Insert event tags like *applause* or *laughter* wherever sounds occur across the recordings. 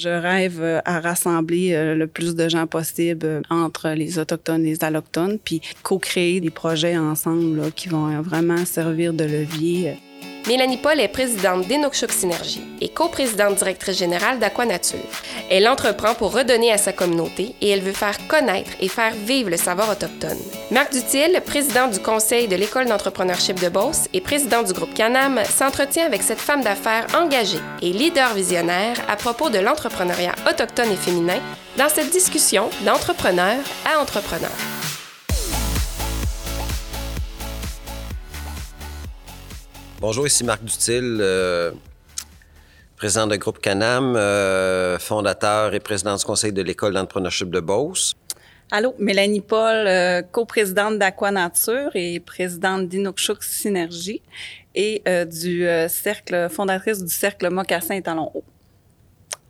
Je rêve euh, à rassembler euh, le plus de gens possible euh, entre les Autochtones et les Allochtones, puis co-créer des projets ensemble qui vont vraiment servir de levier. Mélanie Paul est présidente d'Enokshook Synergie et coprésidente directrice générale d'Aquanature. Elle entreprend pour redonner à sa communauté et elle veut faire connaître et faire vivre le savoir autochtone. Marc Dutil, président du conseil de l'école d'entrepreneurship de Beauce et président du groupe Canam, s'entretient avec cette femme d'affaires engagée et leader visionnaire à propos de l'entrepreneuriat autochtone et féminin dans cette discussion d'entrepreneur à entrepreneur. Bonjour, ici Marc Dutil, euh, président de groupe Canam, euh, fondateur et président du conseil de l'école d'entrepreneurship de Beauce. Allô, Mélanie Paul, euh, coprésidente d'Aquanature et présidente d'Inukshuk Synergie et du cercle, fondatrice du cercle Mocassin et Talons Haut.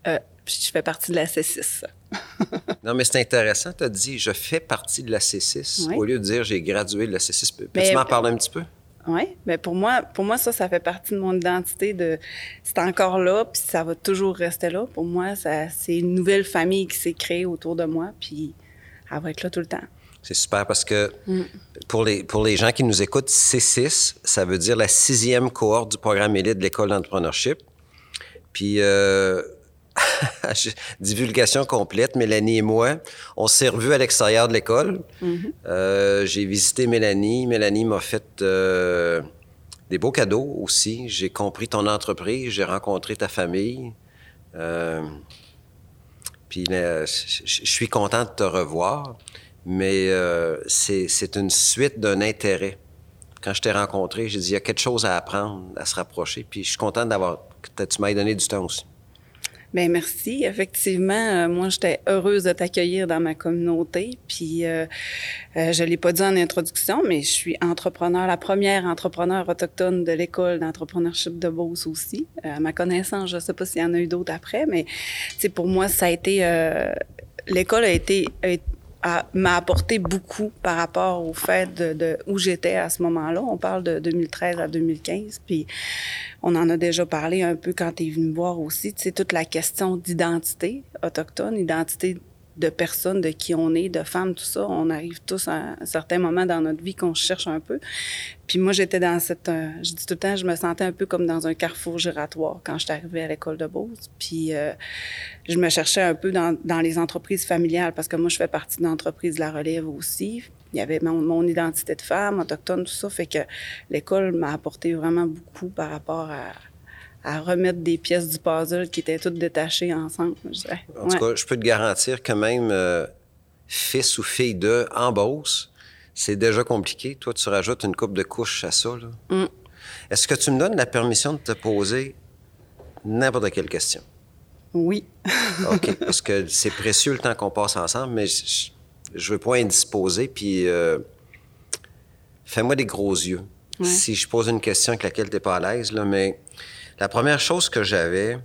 je fais partie de la C6. *laughs* non, mais c'est intéressant, tu as dit je fais partie de la C6 au lieu de dire j'ai gradué de la C6. Peux-tu m'en parler un petit peu? Oui, mais pour moi, pour moi, ça, ça fait partie de mon identité. De, c'est encore là, puis ça va toujours rester là. Pour moi, ça, c'est une nouvelle famille qui s'est créée autour de moi, puis elle va être là tout le temps. C'est super parce que mm. pour, les, pour les gens qui nous écoutent, C6, ça veut dire la sixième cohorte du programme élite de l'école d'entrepreneurship. Puis euh, *laughs* divulgation complète, Mélanie et moi, on s'est revus à l'extérieur de l'école. Mm-hmm. Euh, j'ai visité Mélanie. Mélanie m'a fait euh, des beaux cadeaux aussi. J'ai compris ton entreprise, j'ai rencontré ta famille. Euh, puis je suis content de te revoir, mais c'est une suite d'un intérêt. Quand je t'ai rencontré, j'ai dit, il y a quelque chose à apprendre, à se rapprocher. Puis je suis content d'avoir que tu m'aies donné du temps aussi. Bien, merci. Effectivement, euh, moi, j'étais heureuse de t'accueillir dans ma communauté. Puis, euh, euh, je l'ai pas dit en introduction, mais je suis entrepreneur, la première entrepreneur autochtone de l'école d'entrepreneurship de Beauce aussi. à ma connaissance, je sais pas s'il y en a eu d'autres après, mais pour moi, ça a été... l'école a été, m'a apporté beaucoup par rapport au fait de, où j'étais à ce moment-là. On parle de 2013 à 2015, puis on en a déjà parlé un peu quand tu es venu me voir aussi. Tu sais, toute la question d'identité autochtone, identité de personnes, de qui on est, de femmes, tout ça. On arrive tous à un certain moment dans notre vie qu'on cherche un peu. Puis moi, j'étais dans cette... Euh, je dis tout le temps, je me sentais un peu comme dans un carrefour giratoire quand j'étais arrivée à l'école de Beauce. Puis euh, je me cherchais un peu dans, les entreprises familiales parce que moi, je fais partie de l'entreprise de la relève aussi. Il y avait mon, mon, identité de femme, autochtone, tout ça. Fait que l'école m'a apporté vraiment beaucoup par rapport à à remettre des pièces du puzzle qui étaient toutes détachées ensemble. Je en tout cas, je peux te garantir que même euh, fils ou fille de en c'est déjà compliqué. Toi, tu rajoutes une coupe de couches à ça. Mm. Est-ce que tu me donnes la permission de te poser n'importe quelle question? Oui. *laughs* OK, parce que c'est précieux le temps qu'on passe ensemble, mais je, je veux pas indisposer, puis euh, fais-moi des gros yeux. Si je pose une question avec laquelle tu n'es pas à l'aise, là, mais la première chose que j'avais,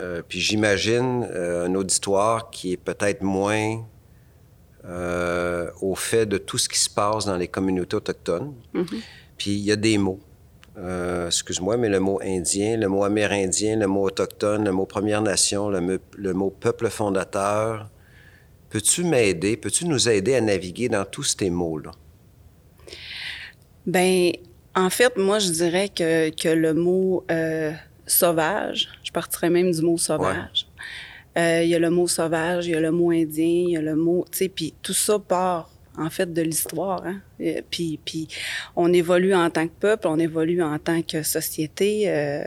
euh, puis j'imagine euh, un auditoire qui est peut-être moins euh, au fait de tout ce qui se passe dans les communautés autochtones. Mm-hmm. Puis il y a des mots. Excuse-moi, mais le mot indien, le mot amérindien, le mot autochtone, le mot Première Nation, le, le mot peuple fondateur. Peux-tu m'aider, peux-tu nous aider à naviguer dans tous ces mots-là? Ben, en fait, moi, je dirais que, que le mot euh, sauvage, je partirais même du mot sauvage. Euh, il y a le mot sauvage, il y a le mot indien, il y a le mot, tu sais, puis tout ça part en fait de l'histoire. Hein? Puis, puis on évolue en tant que peuple, on évolue en tant que société. Euh,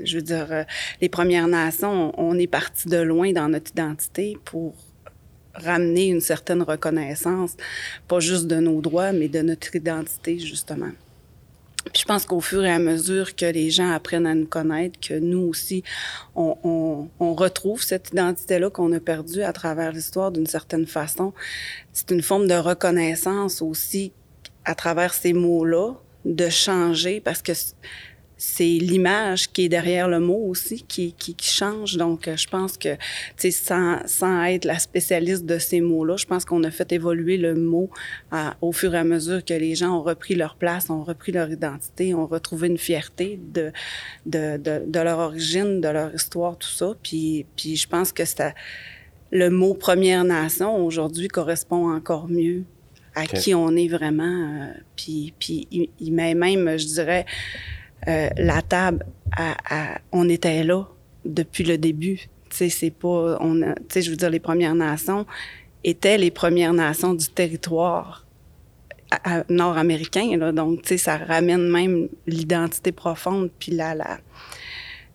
je veux dire, les Premières Nations, on est parti de loin dans notre identité pour ramener une certaine reconnaissance, pas juste de nos droits, mais de notre identité, justement. Je pense qu'au fur et à mesure que les gens apprennent à nous connaître, que nous aussi, on, retrouve cette identité-là qu'on a perdue à travers l'histoire d'une certaine façon. C'est une forme de reconnaissance aussi à travers ces mots-là, de changer, parce que c'est l'image qui est derrière le mot aussi qui, qui, change. Donc, euh, je pense que, tu sais, sans, sans être la spécialiste de ces mots-là, je pense qu'on a fait évoluer le mot au fur et à mesure que les gens ont repris leur place, ont repris leur identité, ont retrouvé une fierté de, de, de, de leur origine, de leur histoire, tout ça. Puis, puis je pense que c'est le mot Première Nation aujourd'hui correspond encore mieux à qui on est vraiment. Euh, puis, puis il, il met même, je dirais, euh, la table, on était là depuis le début. C'est pas, on je veux dire, les Premières Nations étaient les Premières Nations du territoire nord-américain. Donc, tu sais, ça ramène même l'identité profonde, puis la, la,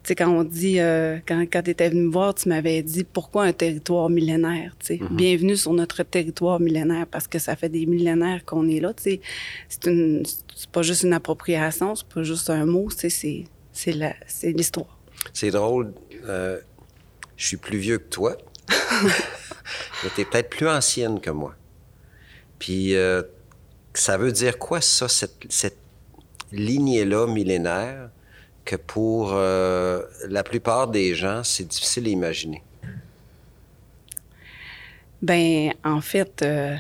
sais, quand on dit, euh, quand, quand tu étais venu me voir, tu m'avais dit pourquoi un territoire millénaire, tu sais? Mm-hmm. Bienvenue sur notre territoire millénaire parce que ça fait des millénaires qu'on est là, tu sais. C'est une, c'est pas juste une appropriation, c'est pas juste un mot, tu sais, c'est, la, c'est l'histoire. C'est drôle, euh, je suis plus vieux que toi, *laughs* mais t'es peut-être plus ancienne que moi. Puis, euh, ça veut dire quoi, ça, cette, cette lignée-là millénaire? Que pour euh, la plupart des gens, c'est difficile à imaginer? Ben, en fait, euh,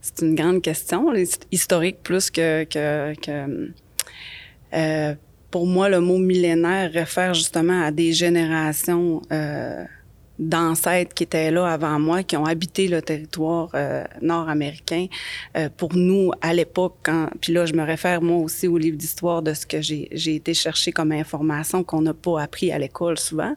c'est une grande question, historique plus que. que, euh, pour moi, le mot millénaire réfère justement à des générations d'ancêtres qui étaient là avant moi, qui ont habité le territoire euh, nord-américain. Euh, pour nous, à l'époque, quand, puis là, je me réfère moi aussi au livre d'histoire de ce que j'ai été chercher comme information qu'on n'a pas appris à l'école souvent.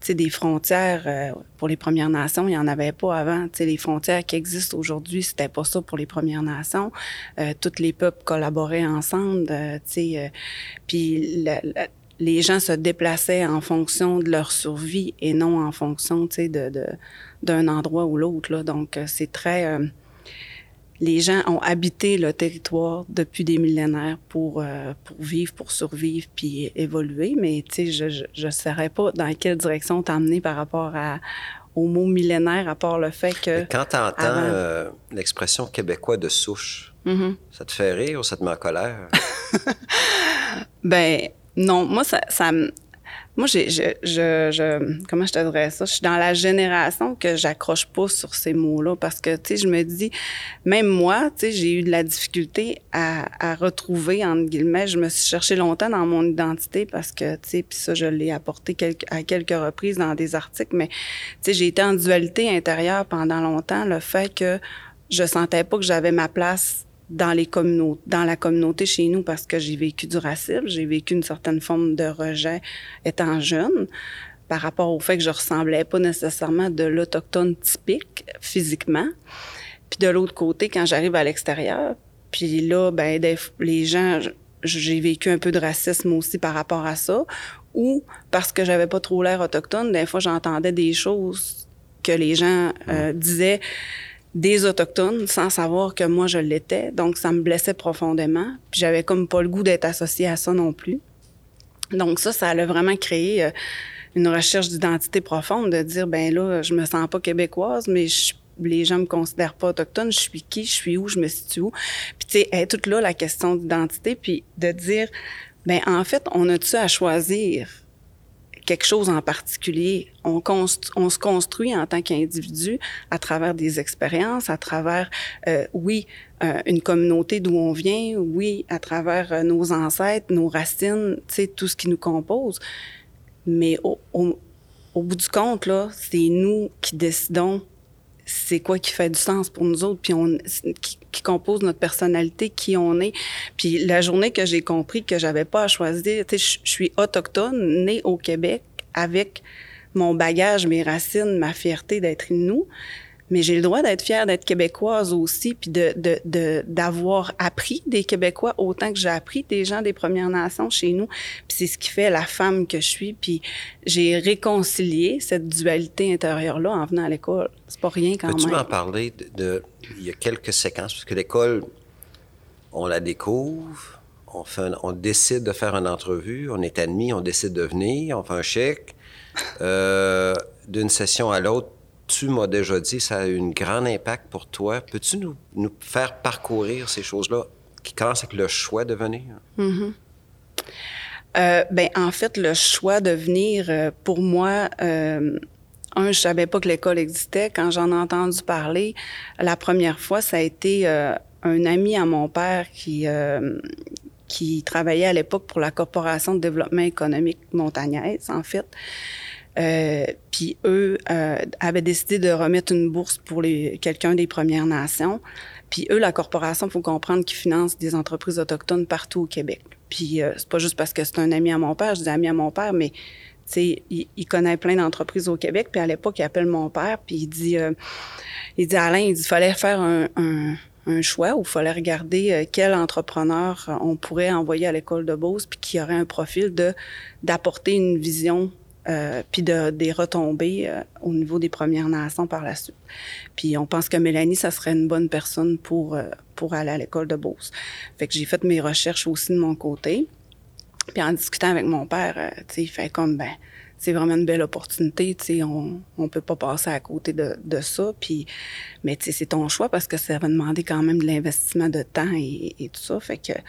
Tu sais, des frontières euh, pour les Premières Nations, il n'y en avait pas avant. Tu sais, les frontières qui existent aujourd'hui, c'était pas ça pour les Premières Nations. Tous les peuples collaboraient ensemble. tu sais, puis les gens se déplaçaient en fonction de leur survie et non en fonction, tu sais, de, d'un endroit ou l'autre. Donc, euh, c'est très... Euh, les gens ont habité le territoire depuis des millénaires pour, euh, pour vivre, pour survivre, puis évoluer. Mais, tu sais, je ne saurais pas dans quelle direction t'emmener par rapport à, au mot millénaire, à part le fait que... quand tu entends l'expression québécois de souche, mm-hmm. ça te fait rire ou ça te met en colère? *laughs* ben non, moi, ça, ça moi, j'ai, je, je, comment je te ça? Je suis dans la génération que j'accroche pas sur ces mots-là parce que, tu sais, je me dis, même moi, tu sais, j'ai eu de la difficulté à, retrouver, entre guillemets, je me suis cherché longtemps dans mon identité parce que, tu sais, puis ça, je l'ai apporté à quelques reprises dans des articles, mais, tu sais, j'ai été en dualité intérieure pendant longtemps, le fait que je sentais pas que j'avais ma place dans les communautés, dans la communauté chez nous parce que j'ai vécu du racisme, j'ai vécu une certaine forme de rejet étant jeune par rapport au fait que je ressemblais pas nécessairement de l'autochtone typique physiquement. Puis de l'autre côté, quand j'arrive à l'extérieur, puis là, ben les gens, j'ai vécu un peu de racisme aussi par rapport à ça, ou parce que j'avais pas trop l'air autochtone, des fois j'entendais des choses que les gens euh, disaient des Autochtones sans savoir que moi je l'étais. Donc, ça me blessait profondément. Puis j'avais comme pas le goût d'être associée à ça non plus. Donc, ça, ça a vraiment créé euh, une recherche d'identité profonde, de dire, ben là, je me sens pas québécoise, mais les gens me considèrent pas autochtone, je suis qui, je suis où, je me situe où. Puis, tu sais, toute là la question d'identité, puis de dire, ben en fait, on a-tu à choisir quelque chose en particulier. On, se construit en tant qu'individu à travers des expériences, à travers, euh, oui, euh, une communauté d'où on vient, oui, à travers euh, nos ancêtres, nos racines, tu sais, tout ce qui nous compose. Mais au, au bout du compte, là, c'est nous qui décidons c'est quoi qui fait du sens pour nous autres, puis on, qui, compose notre personnalité, qui on est. Puis la journée que j'ai compris que j'avais pas à choisir, tu sais, je suis autochtone, née au Québec, avec mon bagage, mes racines, ma fierté d'être nous mais j'ai le droit d'être fière d'être québécoise aussi, puis de, de, d'avoir appris des Québécois autant que j'ai appris des gens des Premières Nations chez nous. Puis c'est ce qui fait la femme que je suis. Puis j'ai réconcilié cette dualité intérieure-là en venant à l'école. C'est pas rien quand même. Peux-tu m'en parler de, Il y a quelques séquences, parce que l'école, on la découvre, on, fait on décide de faire une entrevue, on est admis, on décide de venir, on fait un chèque. Euh, d'une session à l'autre, tu m'as déjà dit, ça a eu un grand impact pour toi. Peux-tu nous, faire parcourir ces choses-là? Qui commencent avec le choix de venir? Mm-hmm. Euh, ben, en fait, le choix de venir, euh, pour moi, euh, un, je savais pas que l'école existait. Quand j'en ai entendu parler, la première fois, ça a été un ami à mon père qui qui travaillait à l'époque pour la Corporation de développement économique montagnaise, en fait. Euh, puis eux euh, avaient décidé de remettre une bourse pour quelqu'un des Premières Nations. Puis eux, la corporation, faut comprendre qu'ils financent des entreprises autochtones partout au Québec. Puis euh, c'est pas juste parce que c'est un ami à mon père, je dis ami à mon père, mais tu il, il, connaît plein d'entreprises au Québec. Puis à l'époque, il appelle mon père, puis il dit, euh, il dit Alain, il dit, fallait faire un, un un choix où il fallait regarder euh, quel entrepreneur euh, on pourrait envoyer à l'école de Beauce puis qui aurait un profil de d'apporter une vision euh, puis de, des retombées euh, au niveau des Premières Nations par la suite. Puis on pense que Mélanie, ça serait une bonne personne pour, euh, pour aller à l'école de Beauce. Fait que j'ai fait mes recherches aussi de mon côté. Puis en discutant avec mon père, euh, tu sais, il fait comme, ben, c'est vraiment une belle opportunité, tu sais, on, on peut pas passer à côté de, de ça. Puis, mais tu sais, c'est ton choix parce que ça va demander quand même de l'investissement de temps et, et, tout ça. Fait que, tu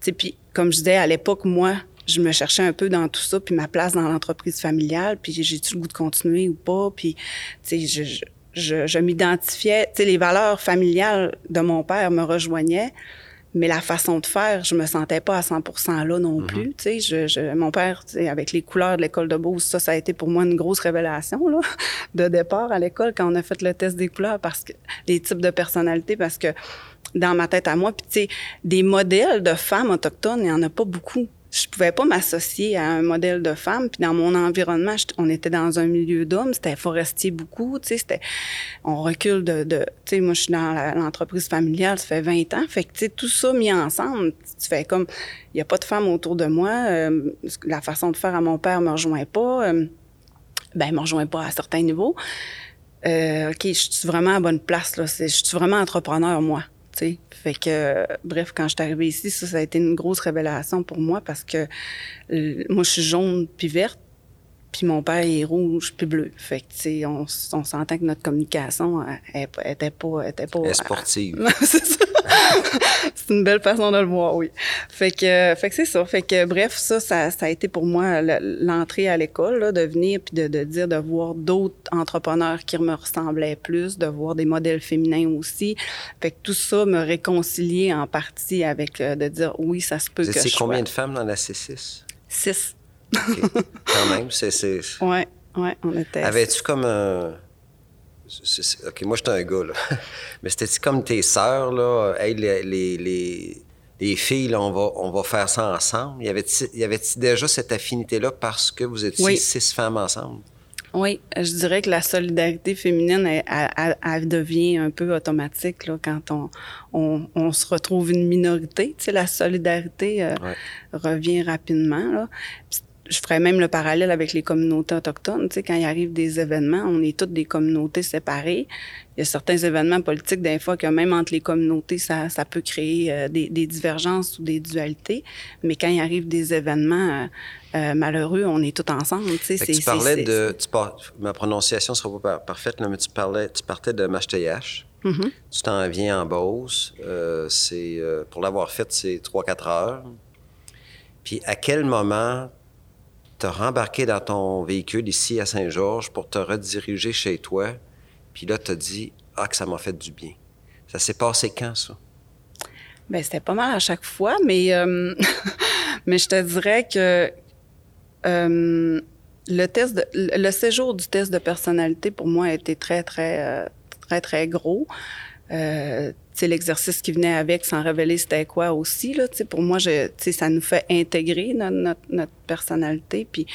sais, puis comme je disais, à l'époque, moi, je me cherchais un peu dans tout ça, puis ma place dans l'entreprise familiale, puis j'ai-tu le goût de continuer ou pas, puis, tu sais, je, je, je, je m'identifiais, tu sais, les valeurs familiales de mon père me rejoignaient, mais la façon de faire, je me sentais pas à 100% là non mm -hmm. plus. Tu sais, je, je, mon père, tu sais, avec les couleurs de l'école de Beauce, ça, ça a été pour moi une grosse révélation là, *laughs* de départ à l'école quand on a fait le test des couleurs, parce que les types de personnalités, parce que dans ma tête à moi, puis tu sais, des modèles de femmes autochtones, il y en a pas beaucoup je pouvais pas m'associer à un modèle de femme. Puis dans mon environnement, on était dans un milieu d'hommes, c'était forestier beaucoup, tu sais, c'était, on recule de, tu sais, moi je suis dans l'entreprise familiale, ça fait 20 ans, fait que tu sais, tout ça mis ensemble, tu fais comme, il y a pas de femmes autour de moi, euh, la façon de faire à mon père me rejoint pas, euh, ben me rejoint pas à certains niveaux. Euh, ok, je suis vraiment à bonne place là, je suis vraiment entrepreneur moi? sais. Fait que, bref, quand je suis arrivée ici, ça, ça a été une grosse révélation pour moi parce que euh, moi, je suis jaune puis verte, puis mon père est rouge puis bleu. Fait que, tu sais, on, on s'entend que notre communication elle, elle était pas... était pas elle sportive. *laughs* c'est ça. C'est une belle façon de le voir, oui. Fait que, fait que c'est ça. Fait que, bref, ça, ça, ça a été pour moi l'entrée à l'école, de venir puis de, de, dire, de voir d'autres entrepreneurs qui me ressemblaient plus, de voir des modèles féminins aussi. Fait que tout ça me réconciliait en partie avec, euh, de dire, oui, ça se peut Vous que je combien sois. de femmes dans la C6? Six? Okay. Quand même, c'est... Ouais, ouais, on était... Avais-tu comme un... OK, moi, j'étais un gars, là. *laughs* Mais c'était-tu comme tes sœurs, là? Hey, les, les, les, les filles, là, on va, on va faire ça ensemble. Y avait-tu y avait déjà cette affinité-là parce que vous étiez oui. six femmes ensemble? Oui, je dirais que la solidarité féminine, elle, elle, elle devient un peu automatique là, quand on, on, on, se retrouve une minorité. Tu sais, la solidarité euh, ouais. revient rapidement. Là. Je ferais même le parallèle avec les communautés autochtones. Tu sais, quand il arrive des événements, on est toutes des communautés séparées. Il y a certains événements politiques, des fois, que même entre les communautés, ça, ça peut créer euh, des, des, divergences ou des dualités. Mais quand il arrive des événements euh, euh, malheureux, on est tous ensemble. Tu, sais, tu parlais de... Tu par, ma prononciation ne sera pas parfaite, là, mais tu, parlais, tu partais de Machteyash. Mm -hmm. Tu t'en viens en Beauce. c'est pour l'avoir fait, c'est 3-4 heures. Puis à quel moment te rembarqué dans ton véhicule ici à Saint-Georges pour te rediriger chez toi, puis là, tu dit Ah, que ça m'a fait du bien. Ça s'est passé quand, ça? Bien, c'était pas mal à chaque fois, mais, euh, *laughs* mais je te dirais que euh, le, test le séjour du test de personnalité, pour moi, a été très, très, euh, très, très gros. L'exercice qui venait avec sans révéler c'était quoi aussi là pour moi je ça nous fait intégrer notre, notre, personnalité puis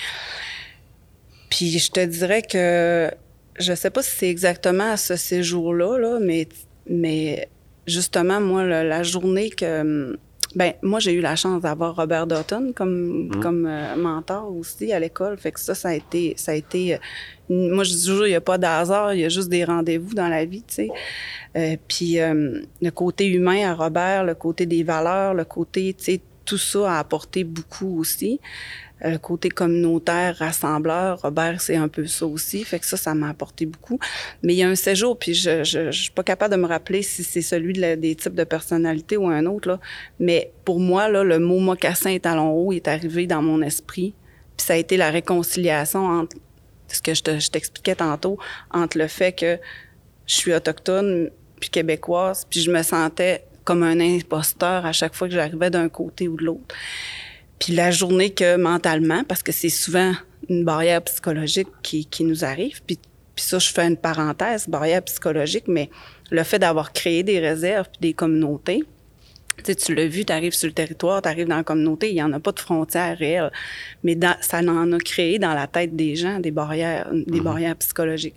puis je te dirais que je sais pas si c'est exactement à ce séjour là mais mais justement moi la journée que ben moi j'ai eu la chance d'avoir Robert Dutton comme mmh. comme euh, mentor aussi à l'école fait que ça ça a été ça a été euh, moi je dis toujours il y a pas d'hasard il y a juste des rendez-vous dans la vie tu sais euh, puis le côté humain à Robert le côté des valeurs le côté tu sais tout ça a apporté beaucoup aussi. Euh, côté communautaire, rassembleur, Robert, c'est un peu ça aussi. Fait que ça, ça m'a apporté beaucoup. Mais il y a un séjour, puis je, je, je suis pas capable de me rappeler si c'est celui de des types de personnalité ou un autre, là. Mais pour moi, là, le mot mocassin et talon haut est arrivé dans mon esprit. Puis ça a été la réconciliation entre ce que je t'expliquais tantôt, entre le fait que je suis autochtone puis québécoise, puis je me sentais comme un imposteur à chaque fois que j'arrivais d'un côté ou de l'autre. Puis la journée que mentalement, parce que c'est souvent une barrière psychologique qui, qui nous arrive, puis, puis ça, je fais une parenthèse, barrière psychologique, mais le fait d'avoir créé des réserves puis des communautés, tu, sais, tu l'as vu, tu arrives sur le territoire, tu arrives dans la communauté, il n'y en a pas de frontières réelles. Mais dans, ça en a créé dans la tête des gens des barrières, des mm-hmm. barrières psychologiques.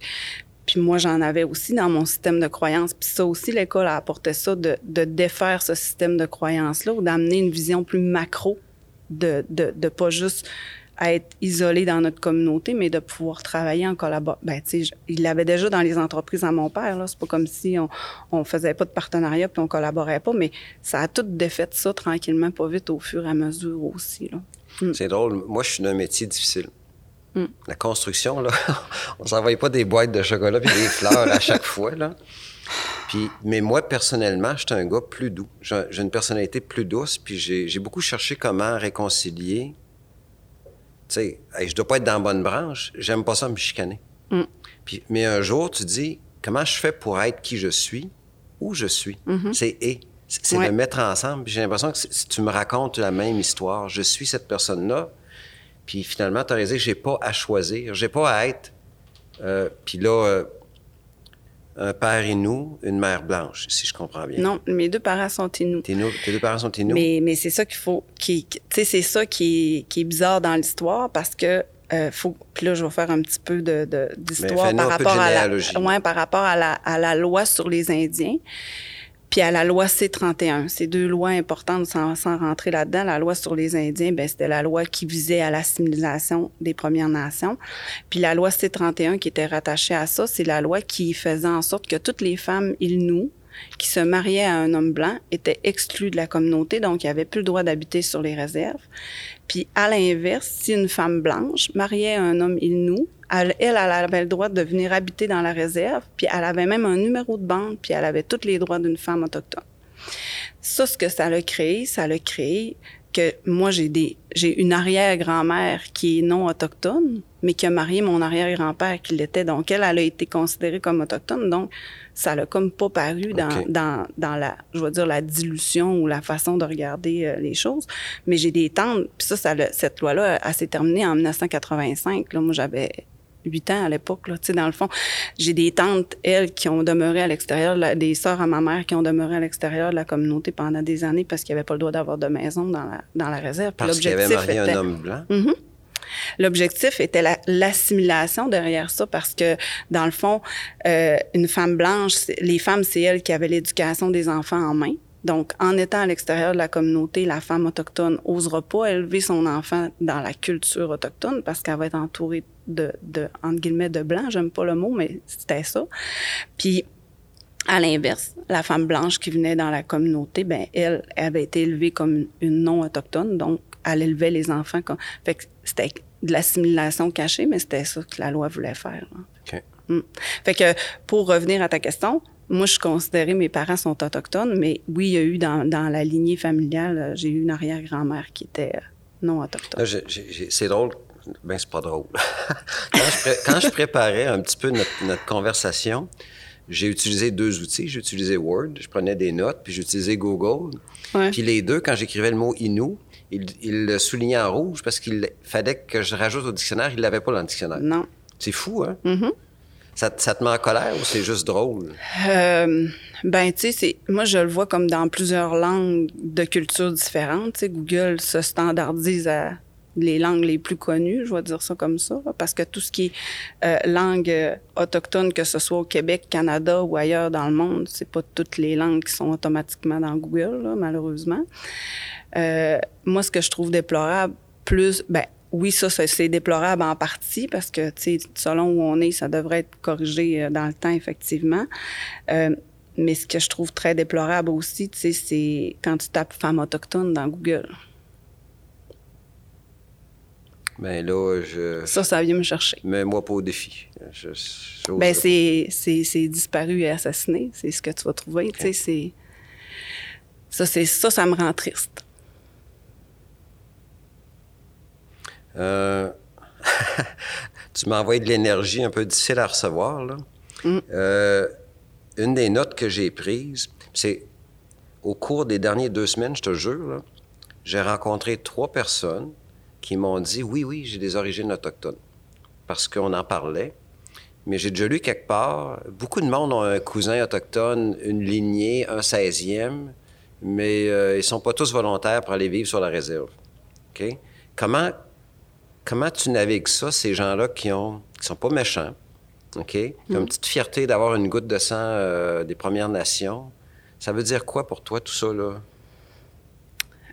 Puis moi, j'en avais aussi dans mon système de croyances. Puis ça aussi, l'école a apporté ça, de, de défaire ce système de croyances-là ou d'amener une vision plus macro, de, de, de pas juste être isolé dans notre communauté, mais de pouvoir travailler en collaboration. Ben, tu sais, il l'avait déjà dans les entreprises à mon père, là. C'est pas comme si on, on faisait pas de partenariat puis on collaborait pas, mais ça a tout défait ça tranquillement, pas vite, au fur et à mesure aussi, là. Mm. C'est drôle. Moi, je suis d'un métier difficile. Mm. La construction, là, *laughs* on s'envoie pas des boîtes de chocolat et des fleurs à chaque *laughs* fois, là. Puis, mais moi, personnellement, j'étais un gars plus doux. J'ai une personnalité plus douce, puis j'ai beaucoup cherché comment réconcilier. Tu sais, je dois pas être dans la bonne branche. J'aime pas ça me chicaner. Mm. Puis, mais un jour, tu dis, comment je fais pour être qui je suis, où je suis? Mm-hmm. C'est et. C'est de mettre ensemble. J'ai l'impression que si tu me racontes la même histoire, je suis cette personne-là, puis finalement, tu as raison, j'ai pas à choisir, j'ai pas à être. Euh, puis là, euh, un père Inou, une mère blanche, si je comprends bien. Non, mes deux parents sont Inou. Tes, deux parents sont Inou. Mais, mais c'est ça qu'il faut. Qui, tu sais, c'est ça qui, qui est bizarre dans l'histoire parce que euh, faut, puis là, je vais faire un petit peu de, d'histoire par, rapport à la, ouais, par rapport à la, à la loi sur les Indiens puis à la loi C-31. Ces deux lois importantes sans, sans rentrer là-dedans. La loi sur les Indiens, ben, c'était la loi qui visait à l'assimilation des Premières Nations. Puis la loi C-31 qui était rattachée à ça, c'est la loi qui faisait en sorte que toutes les femmes nous qui se mariaient à un homme blanc étaient exclues de la communauté, donc il n'y avait plus le droit d'habiter sur les réserves. Puis à l'inverse, si une femme blanche mariait un homme Innu, elle, elle, avait le droit de venir habiter dans la réserve, puis elle avait même un numéro de bande, puis elle avait tous les droits d'une femme autochtone. Ça, ce que ça a créé, ça l'a créé que moi, j'ai des, j'ai une arrière-grand-mère qui est non autochtone, mais qui a marié mon arrière-grand-père qui l'était. Donc, elle, elle a été considérée comme autochtone. Donc, ça l'a comme pas paru dans, dans, dans la, je veux dire, la dilution ou la façon de regarder euh, les choses. Mais j'ai des tantes, puis ça, ça cette loi-là, elle, s'est terminée en 1985. Là, moi, j'avais huit ans à l'époque. Là, tu sais, dans le fond, j'ai des tantes, elles, qui ont demeuré à l'extérieur, des sœurs à ma mère qui ont demeuré à l'extérieur de la communauté pendant des années parce qu'il n'y avait pas le droit d'avoir de maison dans la, dans la réserve. Parce qu'il avait marié un homme blanc? Mm-hmm. L'objectif était l'assimilation derrière ça parce que, dans le fond, euh, une femme blanche, les femmes, c'est elles qui avaient l'éducation des enfants en main. Donc, en étant à l'extérieur de la communauté, la femme autochtone n'osera pas élever son enfant dans la culture autochtone parce qu'elle va être entourée de, de entre guillemets, de blancs. J'aime pas le mot, mais c'était ça. Puis, à l'inverse, la femme blanche qui venait dans la communauté, ben elle, avait été élevée comme une non autochtone, donc elle élevait les enfants comme. Fait que c'était de l'assimilation cachée, mais c'était ça que la loi voulait faire. Mm. Fait que pour revenir à ta question, moi, je considérais mes parents sont autochtones, mais oui, il y a eu dans, dans la lignée familiale, euh, j'ai eu une arrière-grand-mère qui était euh, non autochtone. C'est drôle. Ben, c'est pas drôle. *laughs* quand, je préparais un petit peu notre, notre conversation, j'ai utilisé deux outils. J'ai utilisé Word, je prenais des notes, puis j'ai utilisé Google. Puis les deux, quand j'écrivais le mot Inou, il, il, le soulignait en rouge parce qu'il fallait que je rajoute au dictionnaire. Il ne l'avait pas dans le dictionnaire. Non. C'est fou, hein? Mm-hmm. Ça, ça, te met en colère ou c'est juste drôle? Euh, ben, tu sais, moi, je le vois comme dans plusieurs langues de cultures différentes. Google se standardise à les langues les plus connues, je vais dire ça comme ça, parce que tout ce qui est euh, langue euh, autochtone, que ce soit au Québec, Canada ou ailleurs dans le monde, c'est pas toutes les langues qui sont automatiquement dans Google, là, malheureusement. Euh, moi, ce que je trouve déplorable, plus, ben, oui, ça, c'est déplorable en partie parce que, tu sais, selon où on est, ça devrait être corrigé euh, dans le temps, effectivement. Euh, mais ce que je trouve très déplorable aussi, tu sais, c'est quand tu tapes femme autochtone dans Google. Mais là, je. Ça, ça vient me chercher. Mais moi, pas au défi. Je, ben, c'est, c'est, disparu et assassiné. C'est ce que tu vas trouver. Tu sais, c'est. Ça, c'est, ça, ça me rend triste. Euh... *laughs* tu m'as envoyé de l'énergie un peu difficile à recevoir, là. Mm. Euh, une des notes que j'ai prises, c'est au cours des dernières deux semaines, je te jure, j'ai rencontré trois personnes qui m'ont dit oui, oui, j'ai des origines autochtones. Parce qu'on en parlait. Mais j'ai déjà lu quelque part, beaucoup de monde ont un cousin autochtone, une lignée, un 16e, mais euh, ils ne sont pas tous volontaires pour aller vivre sur la réserve. OK? Comment, comment tu navigues ça, ces gens-là qui ont qui sont pas méchants, OK? Qui ont une mm. petite fierté d'avoir une goutte de sang euh, des Premières Nations. Ça veut dire quoi pour toi, tout ça, là?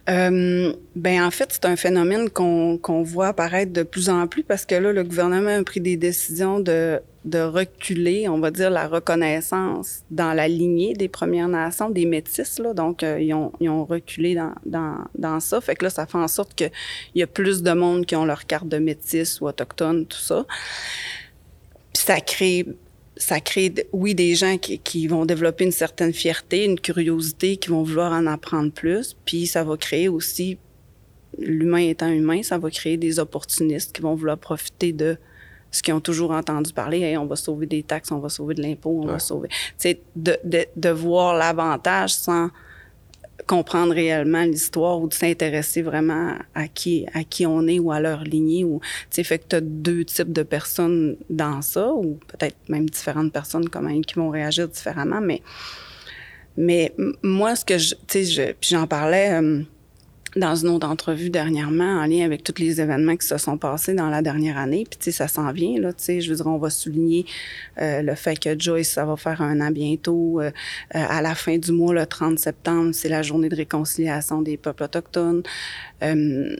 Euh, ben en fait, c'est un phénomène qu'on voit apparaître de plus en plus parce que là, le gouvernement a pris des décisions de, de reculer, on va dire, la reconnaissance dans la lignée des Premières Nations, des Métis. Là, donc, euh, ils, ont, ils, ont, reculé dans, dans, dans, ça. Fait que là, ça fait en sorte qu'il y a plus de monde qui ont leur carte de Métis ou autochtone, tout ça. Puis ça crée ça crée, oui, des gens qui, qui, vont développer une certaine fierté, une curiosité, qui vont vouloir en apprendre plus. Puis ça va créer aussi, l'humain étant humain, ça va créer des opportunistes qui vont vouloir profiter de ce qu'ils ont toujours entendu parler. Hey, on va sauver des taxes, on va sauver de l'impôt, on va sauver. Tu de, de, de voir l'avantage sans comprendre réellement l'histoire ou de s'intéresser vraiment à qui, à qui on est ou à leur lignée. Ou, fait que tu as deux types de personnes dans ça, ou peut-être même différentes personnes comment, qui vont réagir différemment. Mais, mais moi, ce que je, tu sais, j'en parlais... Euh, dans une autre entrevue dernièrement en lien avec tous les événements qui se sont passés dans la dernière année. Puis, tu sais, ça s'en vient, là, tu sais, je veux dire, on va souligner euh, le fait que Joyce, ça va faire un an bientôt. Euh, euh, à la fin du mois, le 30 septembre, c'est la journée de réconciliation des peuples autochtones. puis,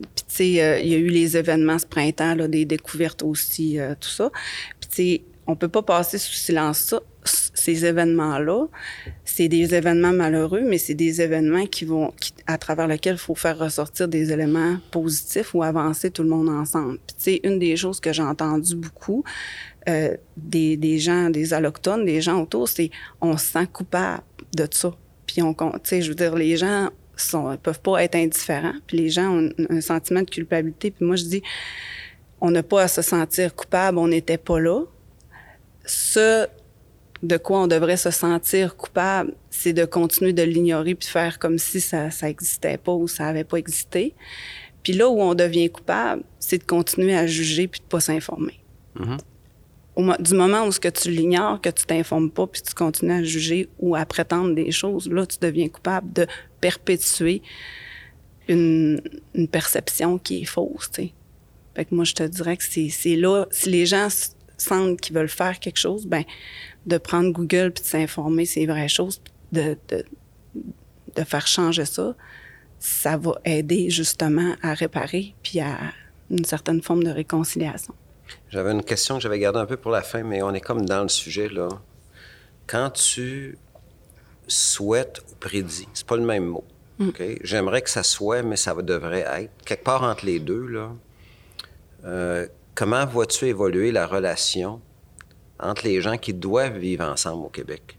tu sais, il y a eu les événements ce printemps, là, des découvertes aussi, tout ça. Puis, tu sais, on peut pas passer sous silence ça, ces événements-là. C'est des événements malheureux, mais c'est des événements qui vont, à travers lesquels il faut faire ressortir des éléments positifs ou avancer tout le monde ensemble. Tu sais, une des choses que j'ai entendu beaucoup euh, des, gens, des allochtones, des gens autour, c'est on se sent coupable de ça. Puis, on, tu sais, je veux dire, les gens sont, peuvent pas être indifférents. Puis, les gens ont un, sentiment de culpabilité. Puis, moi, je dis, on n'a pas à se sentir coupable, on n'était pas là ce de quoi on devrait se sentir coupable, c'est de continuer de l'ignorer puis de faire comme si ça ça existait pas ou ça avait pas existé. Puis là où on devient coupable, c'est de continuer à juger puis de pas s'informer. Mm-hmm. du moment où ce que tu l'ignores, que tu t'informes pas puis tu continues à juger ou à prétendre des choses, là tu deviens coupable de perpétuer une, une perception qui est fausse. Fait que moi je te dirais que c'est là si les gens sentent qu'ils veulent faire quelque chose, ben de prendre Google puis de s'informer ces vraies choses, de, de, de, faire changer ça, ça va aider justement à réparer puis à une certaine forme de réconciliation. J'avais une question que j'avais gardée un peu pour la fin, mais on est comme dans le sujet là. Quand tu souhaites ou prédis, c'est pas le même mot. Mm. J'aimerais que ça soit, mais ça devrait être quelque part entre les deux là. Euh, Comment vois-tu évoluer la relation entre les gens qui doivent vivre ensemble au Québec?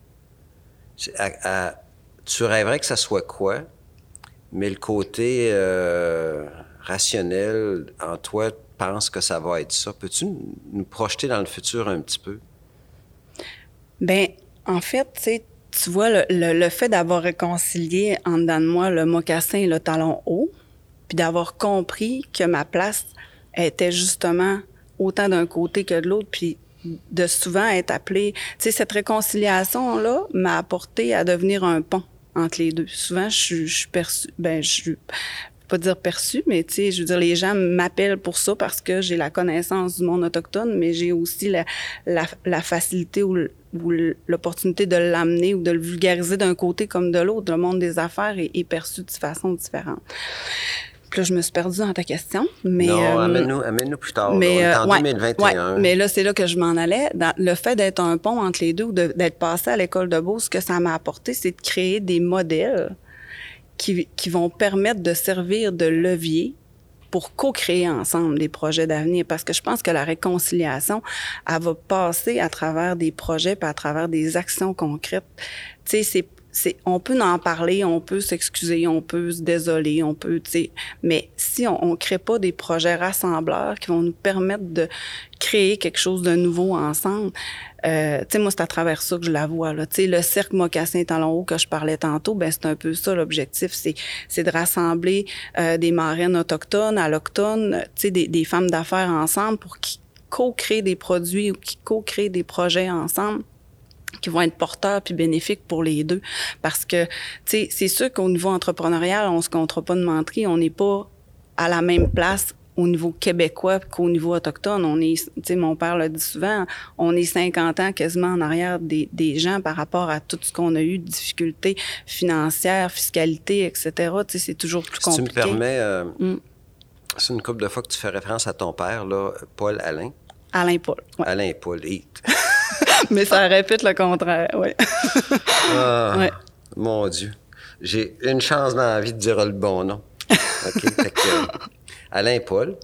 tu rêverais que ça soit quoi? Mais le côté euh, rationnel en toi pense que ça va être ça. Peux-tu nous projeter dans le futur un petit peu? Bien, en fait, tu vois, le, le fait d'avoir réconcilié en dedans de moi le mocassin et le talon haut, puis d'avoir compris que ma place était justement autant d'un côté que de l'autre, puis de souvent être appelé. Tu sais, cette réconciliation-là m'a apporté à devenir un pont entre les deux. Souvent, je, je suis perçue, ben, je suis pas dire perçu, mais tu sais, je veux dire, les gens m'appellent pour ça parce que j'ai la connaissance du monde autochtone, mais j'ai aussi la, la, la facilité ou l'opportunité de l'amener ou de le vulgariser d'un côté comme de l'autre. Le monde des affaires est, est perçu de façon différente. Puis là, je me suis perdue dans ta question. Mais, non, euh, amène-nous, plus tard. Mais, en 2021. mais là, c'est là que je m'en allais. Dans le fait d'être un pont entre les deux ou d'être passé à l'école de Beau, ce que ça m'a apporté, c'est de créer des modèles qui, qui vont permettre de servir de levier pour co-créer ensemble des projets d'avenir. Parce que je pense que la réconciliation, elle va passer à travers des projets, puis à travers des actions concrètes. Tu sais, c'est on peut en parler, on peut s'excuser, on peut se désoler, on peut, mais si on, crée pas des projets rassembleurs qui vont nous permettre de créer quelque chose de nouveau ensemble, euh, tu sais, moi, c'est à travers ça que je la vois, là. Tu sais, le cercle mocassin talon haut que je parlais tantôt, ben c'est un peu ça l'objectif, c'est, c'est de rassembler euh, des marraines autochtones, allochtones, tu sais, des, des femmes d'affaires ensemble pour qu'ils co-créent des produits ou qui co-créent des projets ensemble qui vont être porteurs puis bénéfiques pour les deux. Parce que, tu sais, c'est sûr qu'au niveau entrepreneurial, on se comptera pas de menterie, on n'est pas à la même place au niveau québécois qu'au niveau autochtone. On est, tu sais, mon père le dit souvent, on est 50 ans quasiment en arrière des, des gens par rapport à tout ce qu'on a eu de difficultés financières, fiscalité, etc. Tu sais, c'est toujours plus compliqué. Si tu me permets, euh, mm. c'est une couple de fois que tu fais référence à ton père, là, Paul Alain. Alain Paul. Ouais. Alain Paul. *laughs* Mais ça répète le contraire, oui. ah, *laughs* ouais. Mon Dieu. J'ai une chance dans la vie de dire le bon nom. *laughs* Que, Alain Paul.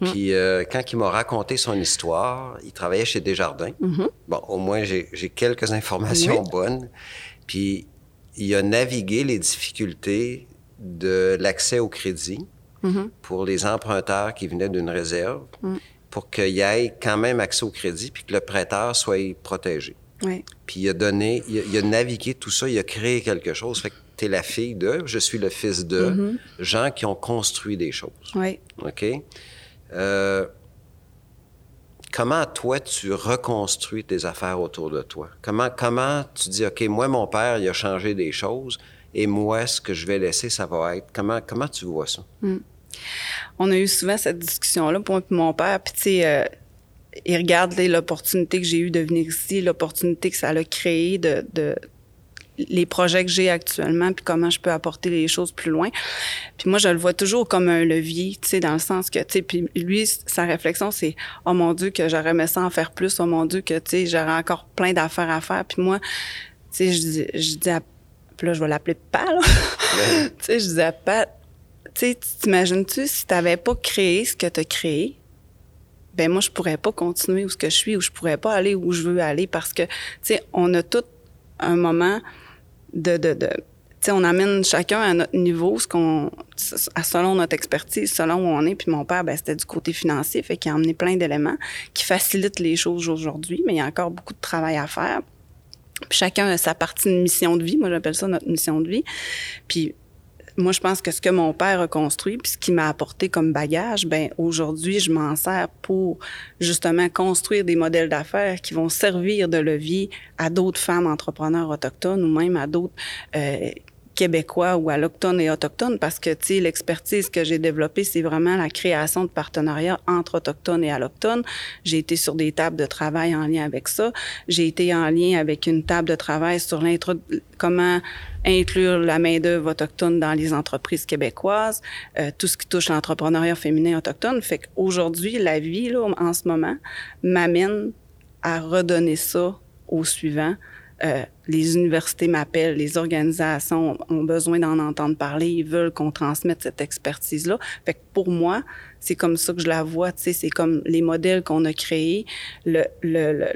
Mm. Puis euh, quand il m'a raconté son histoire, il travaillait chez Desjardins. Mm-hmm. Bon, au moins, j'ai quelques informations oui. bonnes. Puis il a navigué les difficultés de l'accès au crédit mm-hmm. pour les emprunteurs qui venaient d'une réserve. Mm pour qu'il y ait quand même accès au crédit puis que le prêteur soit protégé. Oui. Puis il a donné, il a, il a, navigué tout ça, il a créé quelque chose. Fait que tu es la fille de, je suis le fils de, mm -hmm. gens qui ont construit des choses. Oui. OK? Euh, comment toi, tu reconstruis tes affaires autour de toi? Comment, comment tu dis, OK, moi, mon père, il a changé des choses et moi, ce que je vais laisser, ça va être. Comment, comment tu vois ça? Mm on a eu souvent cette discussion-là, pour moi mon père. Puis, tu sais, euh, il regarde l'opportunité que j'ai eue de venir ici, l'opportunité que ça a créé de, de les projets que j'ai actuellement, puis comment je peux apporter les choses plus loin. Puis moi, je le vois toujours comme un levier, tu sais, dans le sens que, tu sais, puis lui, sa réflexion, c'est « Oh mon Dieu, que j'aurais aimé ça en faire plus. Oh mon Dieu, que, tu sais, j'aurais encore plein d'affaires à faire. » Puis moi, tu sais, je dis, je dis à... Puis là, je vais l'appeler Pat, là. *laughs* tu sais, je dis à Pat, tu t'imagines-tu, si t'avais pas créé ce que tu as créé, ben moi, je pourrais pas continuer où ce que je suis, ou je pourrais pas aller où je veux aller parce que, tu sais, on a tout un moment de, de, de tu sais, on amène chacun à notre niveau, ce qu'on, selon notre expertise, selon où on est. Puis mon père, ben, c'était du côté financier, fait qu'il a emmené plein d'éléments qui facilitent les choses aujourd'hui, mais il y a encore beaucoup de travail à faire. Puis chacun a sa partie de mission de vie. Moi, j'appelle ça notre mission de vie. Puis moi, je pense que ce que mon père a construit, puis ce qu'il m'a apporté comme bagage, ben aujourd'hui, je m'en sers pour justement construire des modèles d'affaires qui vont servir de levier à d'autres femmes entrepreneurs autochtones ou même à d'autres euh, québécois ou allochtones et autochtones parce que, tu l'expertise que j'ai développée, c'est vraiment la création de partenariats entre autochtones et allochtones. J'ai été sur des tables de travail en lien avec ça. J'ai été en lien avec une table de travail sur l'intro comment inclure la main-d'œuvre autochtone dans les entreprises québécoises, euh, tout ce qui touche l'entrepreneuriat féminin autochtone. Fait qu'aujourd'hui, la vie, là, en ce moment, m'amène à redonner ça au suivant euh, les universités m'appellent, les organisations ont besoin d'en entendre parler, ils veulent qu'on transmette cette expertise-là. Fait que pour moi, c'est comme ça que je la vois, tu sais, c'est comme les modèles qu'on a créés, le, le, le,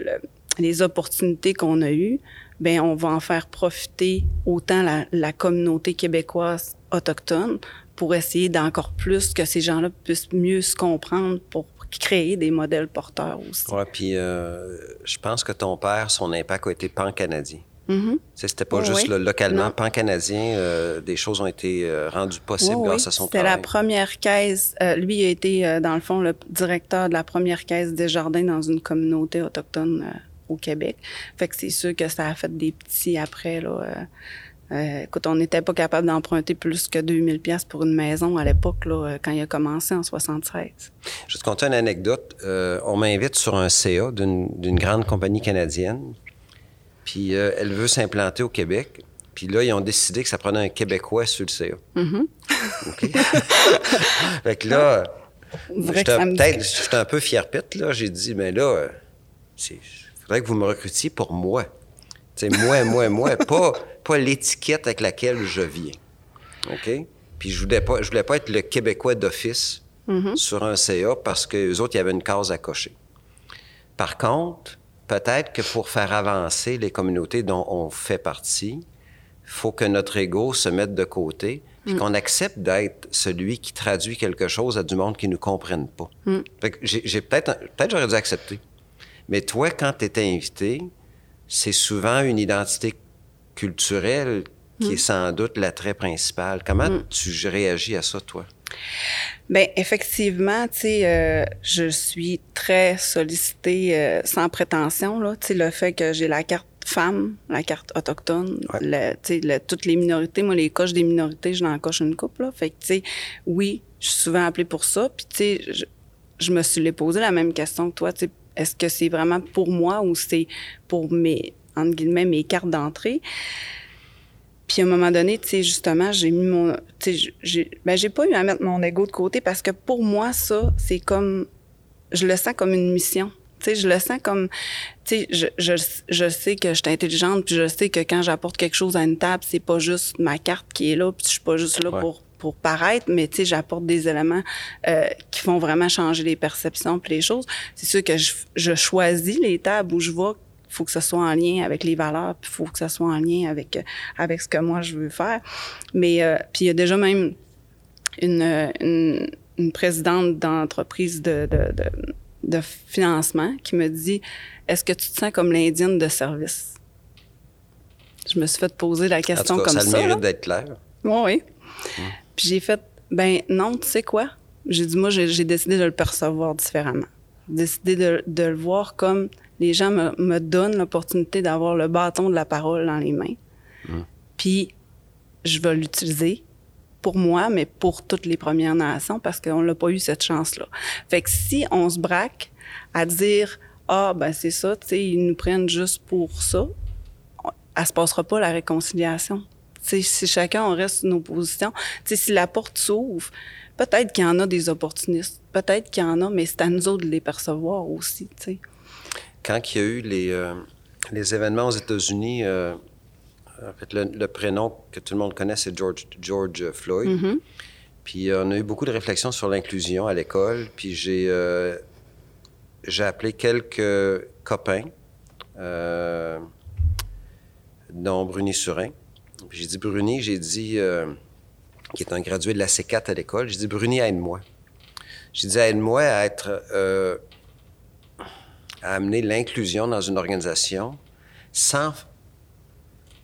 les opportunités qu'on a eues, ben on va en faire profiter autant la, la communauté québécoise autochtone pour essayer d'encore plus que ces gens-là puissent mieux se comprendre pour créer des modèles porteurs aussi. Oui, puis euh, je pense que ton père, son impact a été pan-canadien. Mm -hmm. C'était pas oui, juste oui. localement pan-canadien, euh, des choses ont été euh, rendues possibles oui, grâce à son C'était travail. la première caisse. Euh, lui a été, dans le fond, le directeur de la première caisse des jardins dans une communauté autochtone au Québec. Fait que c'est sûr que ça a fait des petits après, là. Euh, écoute, on n'était pas capable d'emprunter plus que 2000 pièces pour une maison à l'époque, là, quand il a commencé en 76. Je vais te conter une anecdote. Euh, on m'invite sur un CA d'une grande compagnie canadienne. Puis euh, elle veut s'implanter au Québec. Puis là, ils ont décidé que ça prenait un Québécois sur le CA. Mm -hmm. OK? *laughs* fait que là, peut-être, j'étais un peu fier-pète, là. J'ai dit, mais là, il faudrait que vous me recrutiez pour moi. Tu sais, moi, moi, moi, pas, pas l'étiquette avec laquelle je viens. OK? Puis je voulais pas, je voulais pas être le Québécois d'office mm-hmm. sur un CA parce qu'eux autres, il y avait une case à cocher. Par contre, peut-être que pour faire avancer les communautés dont on fait partie, il faut que notre ego se mette de côté puis mm. qu'on accepte d'être celui qui traduit quelque chose à du monde qui ne nous comprenne pas. Mm. j'ai, peut-être, peut-être j'aurais dû accepter. Mais toi, quand tu étais invité, c'est souvent une identité culturelle qui est mm. sans doute l'attrait principal. Comment tu réagis à ça, toi? Bien, effectivement, tu sais, euh, je suis très sollicitée euh, sans prétention, là. Tu sais, le fait que j'ai la carte femme, la carte autochtone, toutes les minorités. Moi, les coches des minorités, je n'en coche une couple. Là. Fait que, tu sais, oui, je suis souvent appelée pour ça. Puis, tu sais, je, me suis posé la même question que toi. Tu sais, est-ce que c'est vraiment pour moi ou c'est pour mes, entre guillemets, mes cartes d'entrée? Puis à un moment donné, tu sais, justement, j'ai mis mon... Tu sais, j'ai ben, j'ai pas eu à mettre mon ego de côté parce que pour moi, ça, c'est comme... Je le sens comme une mission je le sens comme, tu sais, je, je, je, sais que je suis intelligente, puis je sais que quand j'apporte quelque chose à une table, c'est pas juste ma carte qui est là, puis je suis pas juste là pour pour paraître, mais tu sais, j'apporte des éléments euh, qui font vraiment changer les perceptions puis les choses. C'est sûr que je, je, choisis les tables où je vais. Il faut que ce soit en lien avec les valeurs, puis il faut que ce soit en lien avec avec ce que moi je veux faire. Mais euh, puis il y a déjà même une, une, une présidente d'entreprise de, de, de de financement qui me dit Est-ce que tu te sens comme l'indienne de service Je me suis fait poser la question comme ça. Ça le mérite d'être clair. Oui, oui. Hum. Puis j'ai fait Ben non, tu sais quoi J'ai dit Moi, j'ai décidé de le percevoir différemment. Décidé de, le voir comme les gens me, donnent l'opportunité d'avoir le bâton de la parole dans les mains. Puis je vais l'utiliser pour moi, mais pour toutes les Premières Nations parce qu'on n'a pas eu cette chance-là. Fait que si on se braque à dire ah ben c'est ça, tu sais, ils nous prennent juste pour ça, elle se passera pas la réconciliation. sais, si chacun on reste sur nos positions, sais, si la porte s'ouvre, peut-être qu'il y en a des opportunistes, peut-être qu'il y en a, mais c'est à nous autres de les percevoir aussi. sais. Quand il y a eu les, euh, les événements aux États-Unis, euh, en fait, le, prénom que tout le monde connaît, c'est George, George Floyd. Mm-hmm. Puis euh, on a eu beaucoup de réflexions sur l'inclusion à l'école. Puis j'ai, euh, j'ai appelé quelques copains, dont Bruni Surin. Puis j'ai dit, Bruni, j'ai dit, qui est un gradué de la C4 à l'école, j'ai dit, Bruni, aide-moi. J'ai dit, aide-moi à être, à amener l'inclusion dans une organisation sans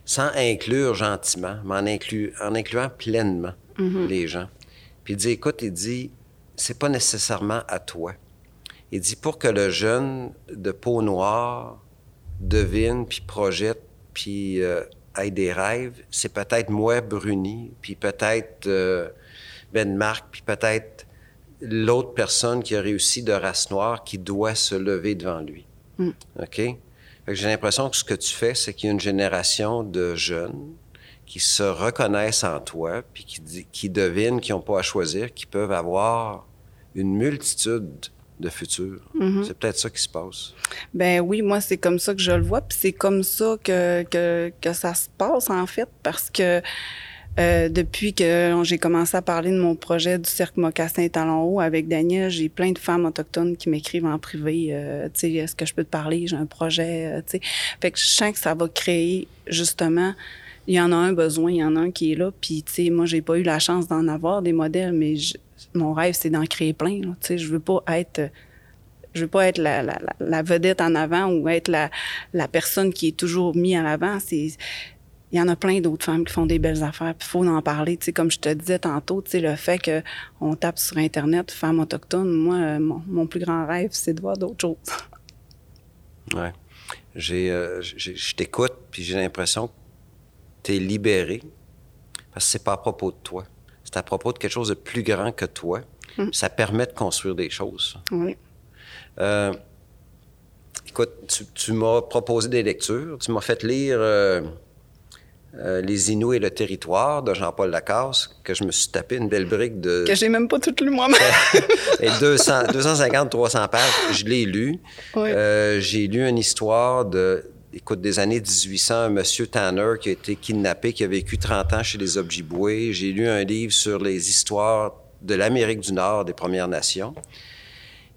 sans inclure gentiment, mais en, en incluant pleinement mm-hmm. les gens. Puis il dit, écoute, il dit, c'est pas nécessairement à toi. Il dit, pour que le jeune de peau noire devine, puis projette, puis euh, ait des rêves, c'est peut-être moi, Bruni, puis peut-être euh, Ben Marc, puis peut-être l'autre personne qui a réussi de race noire qui doit se lever devant lui. Mm. OK? J'ai l'impression que ce que tu fais, c'est qu'il y a une génération de jeunes qui se reconnaissent en toi, puis qui, qui devinent qu'ils n'ont pas à choisir, qui peuvent avoir une multitude de futurs. Mm-hmm. C'est peut-être ça qui se passe. Ben oui, moi, c'est comme ça que je le vois, puis c'est comme ça que, que, que ça se passe, en fait, parce que euh, depuis que j'ai commencé à parler de mon projet du Cercle Mocassin Talon Haut avec Daniel, j'ai plein de femmes autochtones qui m'écrivent en privé, euh, tu sais, est-ce que je peux te parler, j'ai un projet, euh, tu sais. Fait que je sens que ça va créer, justement, il y en a un besoin, il y en a un qui est là, puis tu sais, moi, j'ai pas eu la chance d'en avoir des modèles, mais mon rêve, c'est d'en créer plein, tu sais, je veux pas être je veux pas être la, la, la, vedette en avant ou être la, la personne qui est toujours mise en avant. C'est il y en a plein d'autres femmes qui font des belles affaires. Puis il faut en parler. Tu sais, comme je te disais tantôt, tu sais, le fait qu'on tape sur Internet femmes autochtones, moi, euh, mon, plus grand rêve, c'est de voir d'autres choses. Ouais. J'ai, euh, je t'écoute, puis j'ai l'impression que tu es libéré parce que c'est pas à propos de toi. C'est à propos de quelque chose de plus grand que toi. Hum. Ça permet de construire des choses. Oui. Euh, écoute, tu, m'as proposé des lectures. Tu m'as fait lire euh, les Inuits et le territoire de Jean-Paul Lacasse, que je me suis tapé une belle brique de... Que j'ai même pas tout lu moi-même. *laughs* et 200, 250, 300 pages, je l'ai lu. Euh, j'ai lu une histoire de, écoute, des années 1800, un monsieur Tanner qui a été kidnappé, qui a vécu 30 ans chez les Ojibwés. J'ai lu un livre sur les histoires de l'Amérique du Nord, des Premières Nations.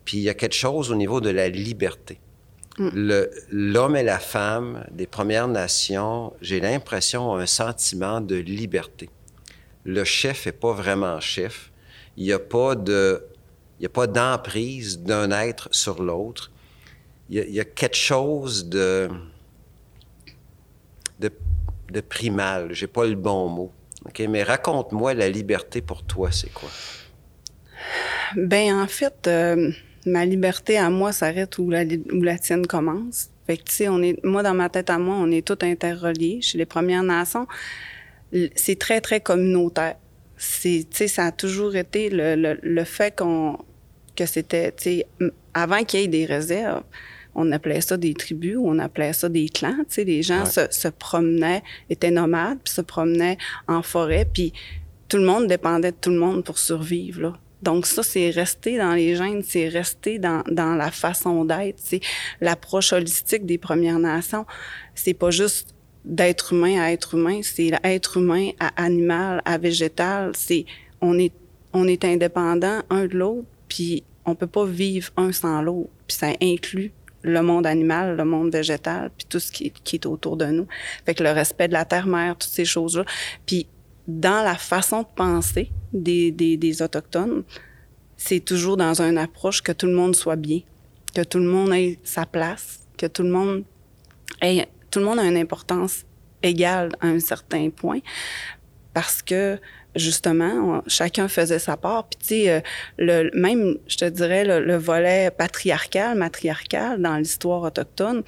Puis il y a quelque chose au niveau de la liberté. Mm. L'homme et la femme des Premières Nations, j'ai l'impression, ont un sentiment de liberté. Le chef n'est pas vraiment chef. Il n'y a pas de, il y a pas d'emprise d'un être sur l'autre. Il, il, y a quelque chose de, de, de primal. J'ai pas le bon mot. OK? Mais raconte-moi la liberté pour toi, c'est quoi? Ben en fait, euh, ma liberté à moi s'arrête où la, où la tienne commence. Fait que, tu sais, on est, moi, dans ma tête à moi, on est tous interreliés. Chez les Premières Nations, c'est très, très communautaire. C'est, tu sais, ça a toujours été le, le, le fait qu'on, que c'était, tu sais, avant qu'il y ait des réserves, on appelait ça des tribus, on appelait ça des clans. Tu sais, les gens se, se, promenaient, étaient nomades, puis se promenaient en forêt, puis tout le monde dépendait de tout le monde pour survivre. Là. Donc ça, c'est resté dans les gènes, c'est resté dans, dans la façon d'être. C'est l'approche holistique des Premières Nations. C'est pas juste d'être humain à être humain, c'est être humain à animal, à végétal. C'est on est on est indépendant un de l'autre, puis on peut pas vivre un sans l'autre. Puis ça inclut le monde animal, le monde végétal, puis tout ce qui, qui, est autour de nous. Fait que le respect de la terre-mère, toutes ces choses-là. Puis dans la façon de penser des, des, Autochtones, c'est toujours dans une approche que tout le monde soit bien, que tout le monde ait sa place, que tout le monde ait, tout le monde une importance égale à un certain point, parce que justement, chacun faisait sa part. Puis tu sais, euh, le, même, je te dirais, le, volet patriarcal, matriarcal dans l'histoire autochtone,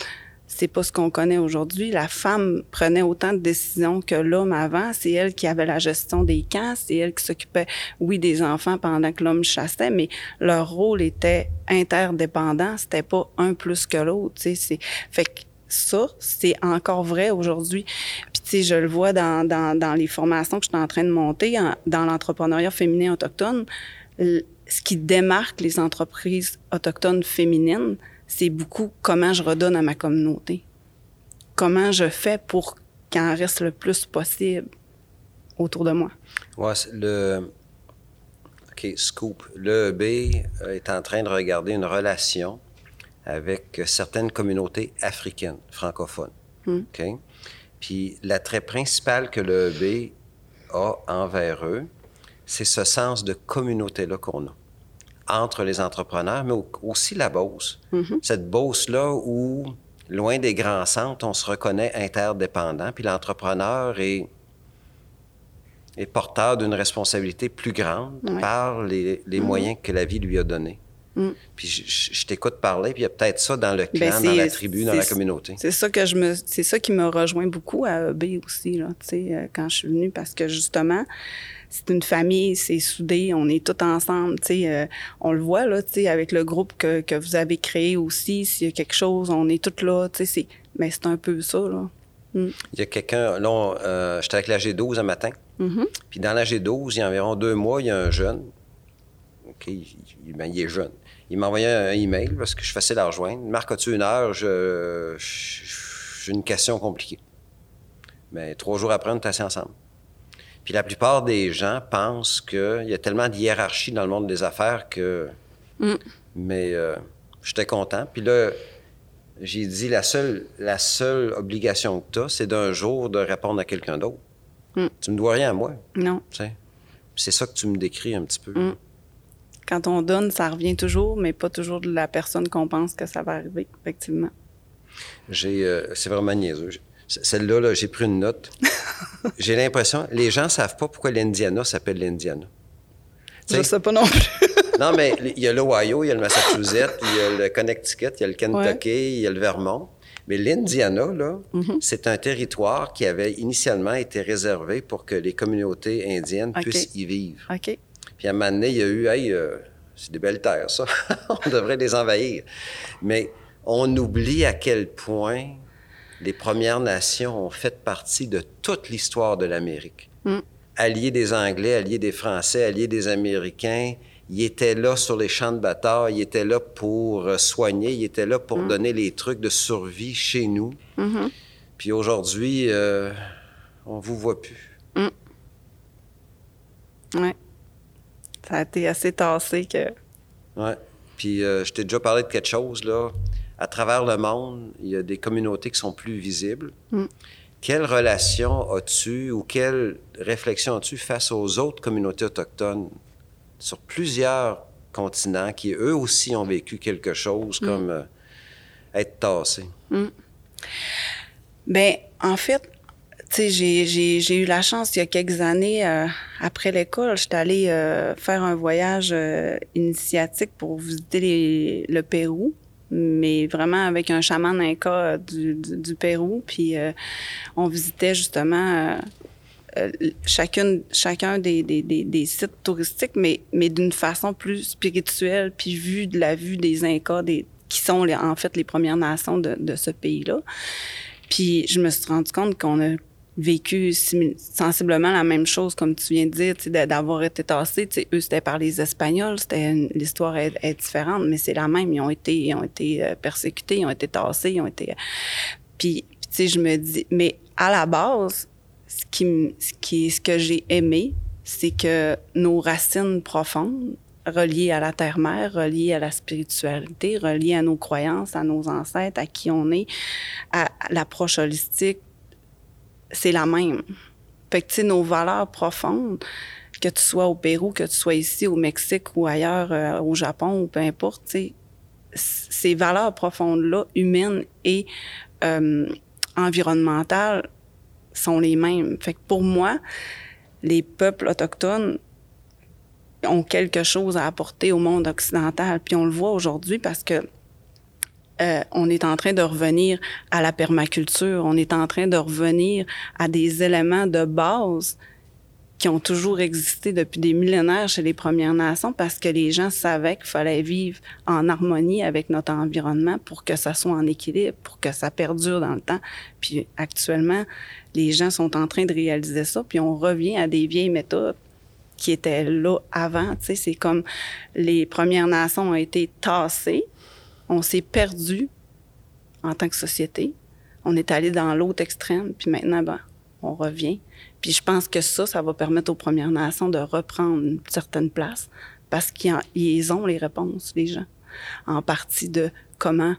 c'est pas ce qu'on connaît aujourd'hui. La femme prenait autant de décisions que l'homme avant. C'est elle qui avait la gestion des camps, c'est elle qui s'occupait, oui, des enfants pendant que l'homme chassait, mais leur rôle était interdépendant. C'était pas un plus que l'autre. Sais, fait que ça, c'est encore vrai aujourd'hui. Puis, tu sais, je le vois dans, dans, dans, les formations que je suis en train de monter dans l'entrepreneuriat féminin autochtone. Ce qui démarque les entreprises autochtones féminines, c'est beaucoup comment je redonne à ma communauté. Comment je fais pour qu'il en reste le plus possible autour de moi. Ouais, le. OK, scoop. Le B est en train de regarder une relation avec certaines communautés africaines, francophones. Hmm. OK? Puis l'attrait principal que le B a envers eux, c'est ce sens de communauté-là qu'on a entre les entrepreneurs, mais aussi la Beauce. Mm-hmm. Cette Beauce-là où, loin des grands centres, on se reconnaît interdépendant, puis l'entrepreneur est, est porteur d'une responsabilité plus grande par les, les mm-hmm. moyens que la vie lui a donnés. Mm. Puis je, t'écoute parler, puis il y a peut-être ça dans le ben, clan, dans la tribu, dans la communauté. C'est ça que je me, c'est ça qui me rejoint beaucoup à EB aussi là, tu sais, euh, quand je suis venue, parce que justement, c'est une famille, c'est soudé, on est tous ensemble, tu sais, euh, on le voit là, tu sais, avec le groupe que, que vous avez créé aussi, s'il y a quelque chose, on est tous là, tu sais, c'est, mais c'est un peu ça là. Mm. Il y a quelqu'un, là, euh, j'étais avec la G12 un matin, mm-hmm. puis dans la G12, il y a environ deux mois, il y a un jeune, OK, il, ben, il est jeune, il m'a envoyé un email parce que je suis facile à rejoindre. Marc, as-tu une heure? Je, j'ai une question compliquée. Mais trois jours après, on est assis ensemble. Puis la plupart des gens pensent qu'il y a tellement de hiérarchie dans le monde des affaires que. Mm. Mais euh, j'étais content. Puis là, j'ai dit la seule, la seule obligation que tu as, c'est d'un jour de répondre à quelqu'un d'autre. Mm. Tu me dois rien à moi. Non. C'est ça que tu me décris un petit peu. Mm quand on donne, ça revient toujours, mais pas toujours de la personne qu'on pense que ça va arriver, effectivement. J'ai, euh, c'est vraiment niaiseux. Celle-là, -là, j'ai pris une note. *laughs* j'ai l'impression, les gens savent pas pourquoi l'Indiana s'appelle l'Indiana. Je sais pas non plus. *laughs* non, mais il y a l'Ohio, il y a le Massachusetts, il y a le Connecticut, il y a le Kentucky, il y a le Vermont. Mais l'Indiana, là, mm-hmm. c'est un territoire qui avait initialement été réservé pour que les communautés indiennes puissent y vivre. OK. Puis à un moment donné, il y a eu, hey, euh, c'est des belles terres, ça. *laughs* on devrait les envahir. Mais on oublie à quel point les Premières Nations ont fait partie de toute l'histoire de l'Amérique. Mm. Alliés des Anglais, alliés des Français, alliés des Américains, ils étaient là sur les champs de bataille, ils étaient là pour euh, soigner, ils étaient là pour mm. donner les trucs de survie chez nous. Mm-hmm. Puis aujourd'hui, euh, on vous voit plus. Mm. Ouais. Ça a été assez tassé que. Oui. Puis euh, je t'ai déjà parlé de quelque chose, là. À travers le monde, il y a des communautés qui sont plus visibles. Mm. Quelle relation as-tu ou quelle réflexion as-tu face aux autres communautés autochtones sur plusieurs continents qui, eux aussi, ont vécu quelque chose mm. comme euh, être tassés? Mm. Bien, en fait, tu sais, j'ai eu la chance, il y a quelques années, euh, après l'école, j'étais allée euh, faire un voyage initiatique pour visiter le Pérou mais vraiment avec un chaman inca euh, du, du, Pérou. Puis euh, on visitait justement euh, chacune, chacun des, des, des, sites touristiques, mais, mais d'une façon plus spirituelle, puis vue de la vue des Incas, des, qui sont les, en fait les Premières Nations de, de ce pays-là. Puis je me suis rendu compte qu'on a vécu sensiblement la même chose, comme tu viens de dire, d'avoir été tassés. Eux, c'était par les Espagnols, c'était l'histoire est, différente, mais c'est la même. Ils ont été, ils ont été euh, persécutés, ils ont été tassés, ils ont été. Puis, tu sais, je me dis, mais à la base, ce qui, ce qui, ce que j'ai aimé, c'est que nos racines profondes, reliées à la terre-mère, reliées à la spiritualité, reliées à nos croyances, à nos ancêtres, à qui on est, à l'approche holistique, c'est la même. Fait que, tu sais, nos valeurs profondes, que tu sois au Pérou, que tu sois ici au Mexique ou ailleurs, euh, au Japon ou peu importe, tu ces valeurs profondes-là, humaines et euh, environnementales, sont les mêmes. Fait que pour moi, les peuples autochtones ont quelque chose à apporter au monde occidental. Puis on le voit aujourd'hui parce que euh, on est en train de revenir à la permaculture, on est en train de revenir à des éléments de base qui ont toujours existé depuis des millénaires chez les Premières Nations parce que les gens savaient qu'il fallait vivre en harmonie avec notre environnement pour que ça soit en équilibre, pour que ça perdure dans le temps. Puis actuellement, les gens sont en train de réaliser ça, puis on revient à des vieilles méthodes qui étaient là avant. Tu sais, c'est comme les Premières Nations ont été tassées, on s'est perdu en tant que société. On est allé dans l'autre extrême, puis maintenant, ben, on revient. Puis je pense que ça, ça va permettre aux Premières Nations de reprendre une certaine place parce qu'ils ont les réponses, les gens, en partie de comment,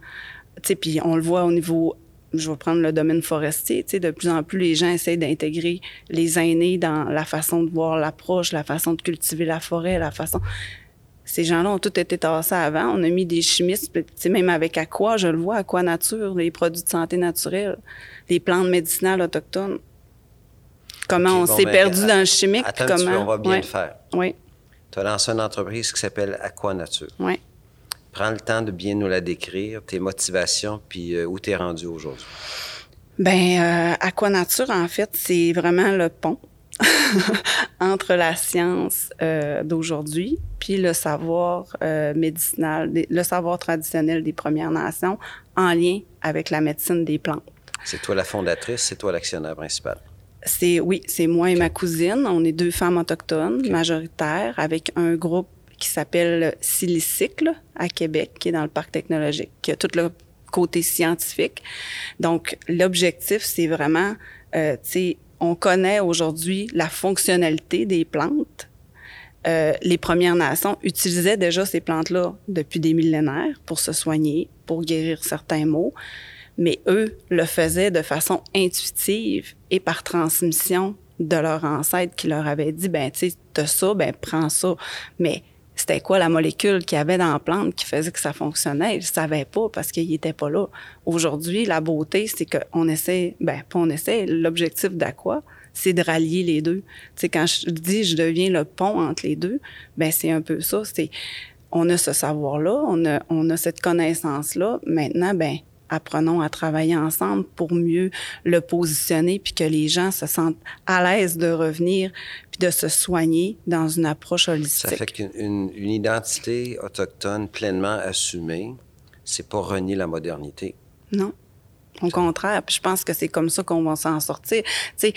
tu sais, puis on le voit au niveau je vais prendre le domaine forestier, tu sais, de plus en plus, les gens essayent d'intégrer les aînés dans la façon de voir l'approche, la façon de cultiver la forêt, la façon ces gens-là ont tout été tassés avant. On a mis des chimistes, même avec Aqua, je le vois, Aqua Nature, les produits de santé naturelle, les plantes médicinales autochtones. Comment on s'est ben, perdu dans le chimique. Attends comment... on va bien le faire. Oui. Tu as lancé une entreprise qui s'appelle Aqua Nature. Oui. Prends le temps de bien nous la décrire, tes motivations, puis euh, où tu es rendu aujourd'hui. Bien, euh, Aqua Nature, en fait, c'est vraiment le pont *laughs* entre la science euh, d'aujourd'hui puis le savoir euh, médicinal, le savoir traditionnel des Premières Nations en lien avec la médecine des plantes. C'est toi la fondatrice, c'est toi l'actionnaire principal. C'est oui, c'est moi et ma cousine. On est deux femmes autochtones majoritaires avec un groupe qui s'appelle Silicycle à Québec, qui est dans le parc technologique, qui a tout le côté scientifique. Donc l'objectif, c'est vraiment, euh, tu sais, on connaît aujourd'hui la fonctionnalité des plantes. Euh, les Premières Nations utilisaient déjà ces plantes-là depuis des millénaires pour se soigner, pour guérir certains maux, mais eux le faisaient de façon intuitive et par transmission de leur ancêtre qui leur avait dit, ben tu sais, t'as ça, ben prends ça. Mais c'était quoi la molécule qu'il y avait dans la plante qui faisait que ça fonctionnait? Ils ne savaient pas parce qu'il n'était pas là. Aujourd'hui, la beauté, c'est qu'on essaie, ben, pas on essaie, l'objectif d'Aqua, c'est de rallier les deux. Sais, quand je dis je deviens le pont entre les deux, ben c'est un peu ça. C'est, on a ce savoir-là, on a, on a cette connaissance-là. Maintenant, ben apprenons à travailler ensemble pour mieux le positionner puis que les gens se sentent à l'aise de revenir puis de se soigner dans une approche holistique. Ça fait qu'une une, identité autochtone pleinement assumée, c'est pas renier la modernité. Non. Au contraire, puis je pense que c'est comme ça qu'on va s'en sortir. Tu sais,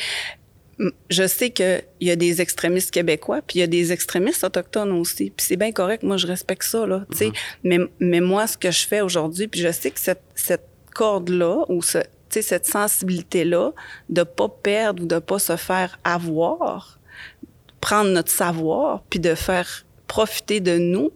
je sais qu'il y a des extrémistes québécois, puis il y a des extrémistes autochtones aussi. Puis c'est bien correct, moi je respecte ça, là, tu sais. Mm-hmm. mais, mais moi, ce que je fais aujourd'hui, puis je sais que cette, cette corde-là, ou ce, cette sensibilité-là, de pas perdre ou de pas se faire avoir, prendre notre savoir, puis de faire profiter de nous,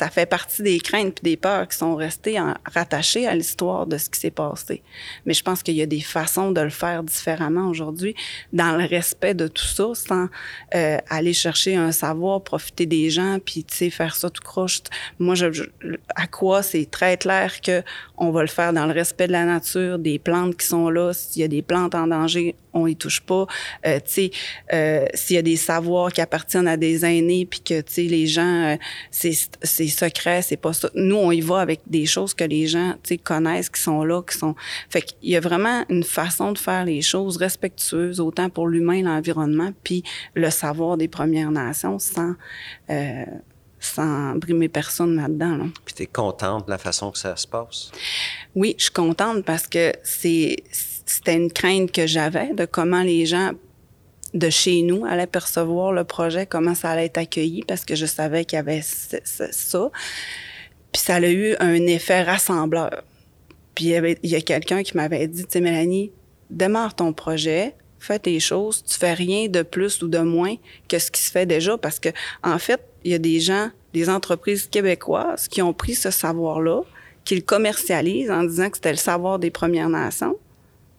ça fait partie des craintes et des peurs qui sont restées rattachées à l'histoire de ce qui s'est passé. Mais je pense qu'il y a des façons de le faire différemment aujourd'hui, dans le respect de tout ça, sans euh, aller chercher un savoir, profiter des gens, puis tu sais faire ça tout croche. Moi, je, à quoi c'est très clair que on va le faire dans le respect de la nature, des plantes qui sont là. S'il y a des plantes en danger, on y touche pas. Euh, tu sais, euh, s'il y a des savoirs qui appartiennent à des aînés, puis que tu sais les gens, euh, c'est c'est secret, c'est pas ça. Nous, on y va avec des choses que les gens, tu sais, connaissent, qui sont là, qui sont. Fait qu'il y a vraiment une façon de faire les choses respectueuses, autant pour l'humain, l'environnement, puis le savoir des Premières Nations, sans euh, sans brimer personne là-dedans. Là. Puis tu es contente de la façon que ça se passe? Oui, je suis contente parce que c'est c'était une crainte que j'avais de comment les gens de chez nous allaient percevoir le projet, comment ça allait être accueilli, parce que je savais qu'il y avait ça. Puis ça a eu un effet rassembleur. Puis il y, a quelqu'un qui m'avait dit, tu sais, Mélanie, démarre ton projet, fais tes choses, tu fais rien de plus ou de moins que ce qui se fait déjà, parce que en fait, il y a des gens, des entreprises québécoises qui ont pris ce savoir-là, qui le commercialisent en disant que c'était le savoir des Premières Nations,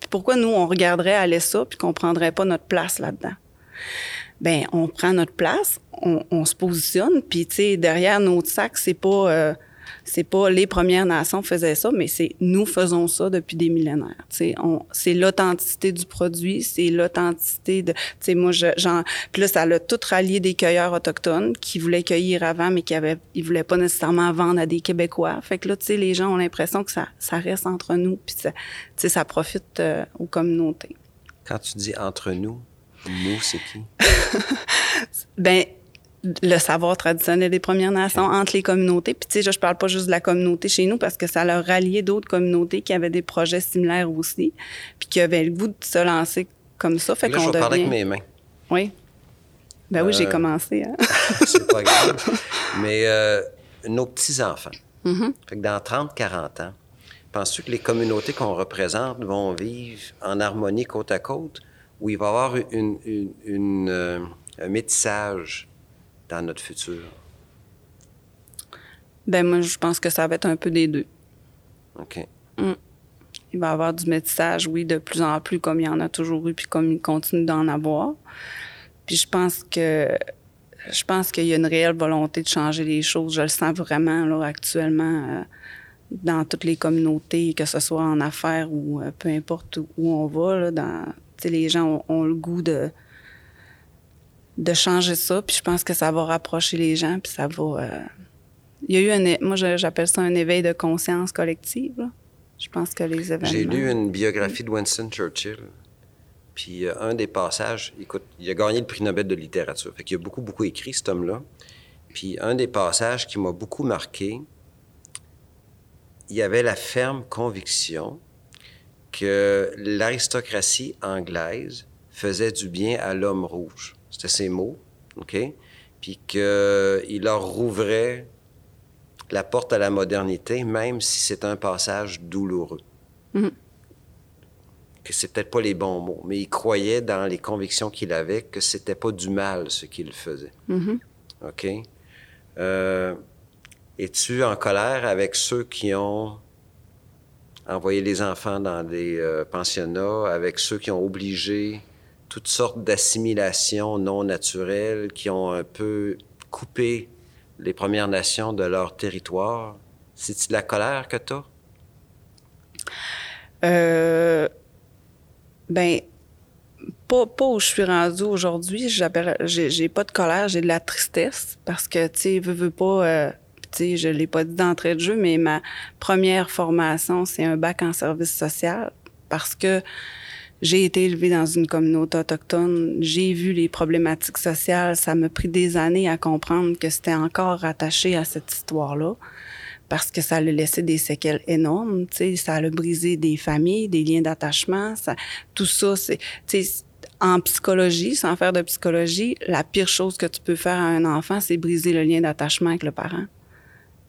pourquoi nous, on regarderait aller ça puis qu'on prendrait pas notre place là-dedans? Ben, on prend notre place, on, se positionne, puis tu sais, derrière notre sac, c'est pas euh, c'est pas les Premières Nations faisaient ça, mais c'est nous faisons ça depuis des millénaires. C'est l'authenticité du produit, c'est l'authenticité de. Moi, genre, puis là, ça a tout rallié des cueilleurs autochtones qui voulaient cueillir avant, mais qui avaient, ils voulaient pas nécessairement vendre à des Québécois. Fait que là, tu sais, les gens ont l'impression que ça, ça reste entre nous, puis ça, ça profite euh, aux communautés. Quand tu dis entre nous, nous, c'est qui? *laughs* ben le savoir traditionnel des Premières Nations entre les communautés. Puis, tu sais, je, parle pas juste de la communauté chez nous parce que ça leur rallié d'autres communautés qui avaient des projets similaires aussi, puis qui avaient le goût de se lancer comme ça. Fait qu'on parler avec mes mains. Oui. Ben oui, j'ai euh, commencé. Hein? *laughs* c'est pas grave. Mais euh, nos petits-enfants, mm-hmm. fait que dans 30, 40 ans, penses-tu que les communautés qu'on représente vont vivre en harmonie côte à côte ou il va y avoir une, une, euh, un métissage dans notre futur? Ben moi, je pense que ça va être un peu des deux. OK. Mm. Il va y avoir du métissage, oui, de plus en plus, comme il y en a toujours eu, puis comme il continue d'en avoir. Puis je pense que je pense qu'il y a une réelle volonté de changer les choses. Je le sens vraiment là, actuellement euh, dans toutes les communautés, que ce soit en affaires ou euh, peu importe où, on va. Là, dans, les gens ont, le goût de, de changer ça. Puis je pense que ça va rapprocher les gens, puis ça va. Euh, il y a eu un. Moi, j'appelle ça un éveil de conscience collective. Je pense que les événements. J'ai lu une biographie de Winston Churchill. Puis euh, un des passages, écoute, il a gagné le prix Nobel de littérature. Fait qu'il a beaucoup, beaucoup écrit, cet homme-là. Puis un des passages qui m'a beaucoup marqué, il y avait la ferme conviction que l'aristocratie anglaise faisait du bien à l'homme rouge. C'était ses mots, OK? Puis qu'il leur rouvrait la porte à la modernité, même si c'est un passage douloureux. Mm-hmm. Que c'est peut-être pas les bons mots, mais il croyait dans les convictions qu'il avait que c'était pas du mal ce qu'il faisait. Mm-hmm. OK? Euh, es-tu en colère avec ceux qui ont envoyé les enfants dans des euh, pensionnats, avec ceux qui ont obligé toutes sortes d'assimilations non naturelles qui ont un peu coupé les Premières Nations de leur territoire. C'est-tu de la colère que tu as? Euh, ben, pas, pas où je suis rendue aujourd'hui. J'ai pas de colère, j'ai de la tristesse parce que, tu sais, veux, veux pas. Euh, tu sais, je l'ai pas dit d'entrée de jeu, mais ma première formation, c'est un bac en service social parce que j'ai été élevée dans une communauté autochtone, j'ai vu les problématiques sociales, ça m'a pris des années à comprendre que c'était encore rattaché à cette histoire-là parce que ça a laissé des séquelles énormes, ça a brisé des familles, des liens d'attachement, ça, tout ça, c'est, en psychologie, sans faire de psychologie, la pire chose que tu peux faire à un enfant, c'est briser le lien d'attachement avec le parent.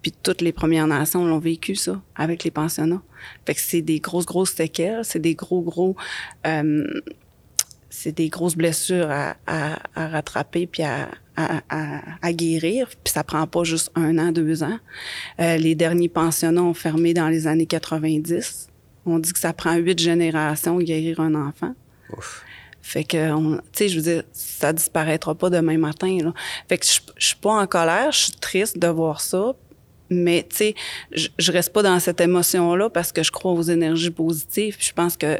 Puis toutes les Premières Nations l'ont vécu, ça, avec les pensionnats. Fait que c'est des grosses, grosses séquelles, c'est des gros, gros... Euh, c'est des grosses blessures à, à, à rattraper puis à, à, guérir. Puis ça prend pas juste un an, deux ans. Euh, les derniers pensionnats ont fermé dans les années 90. On dit que ça prend huit générations de guérir un enfant. Ouf. Fait que, tu sais, je veux dire, ça disparaîtra pas demain matin. Là. Fait que je, je suis pas en colère, je suis triste de voir ça. Mais, tu sais, je, reste pas dans cette émotion-là parce que je crois aux énergies positives. Je pense que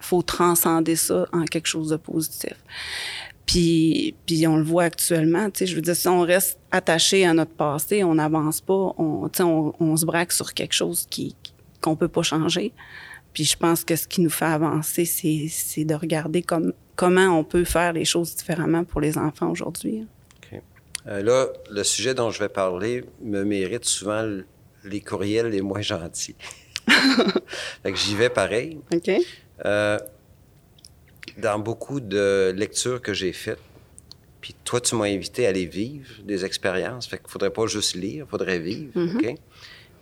faut transcender ça en quelque chose de positif. Puis, puis on le voit actuellement, tu sais, je veux dire, si on reste attaché à notre passé, on n'avance pas, on, on, on se braque sur quelque chose qui qu'on peut pas changer. Puis je pense que ce qui nous fait avancer, c'est de regarder comme, comment on peut faire les choses différemment pour les enfants aujourd'hui. Euh, là, le sujet dont je vais parler me mérite souvent les courriels les moins gentils. *laughs* fait que j'y vais pareil. OK. Euh, dans beaucoup de lectures que j'ai faites, puis toi, tu m'as invité à aller vivre des expériences. Fait qu'il faudrait pas juste lire, il faudrait vivre. Mm-hmm. OK?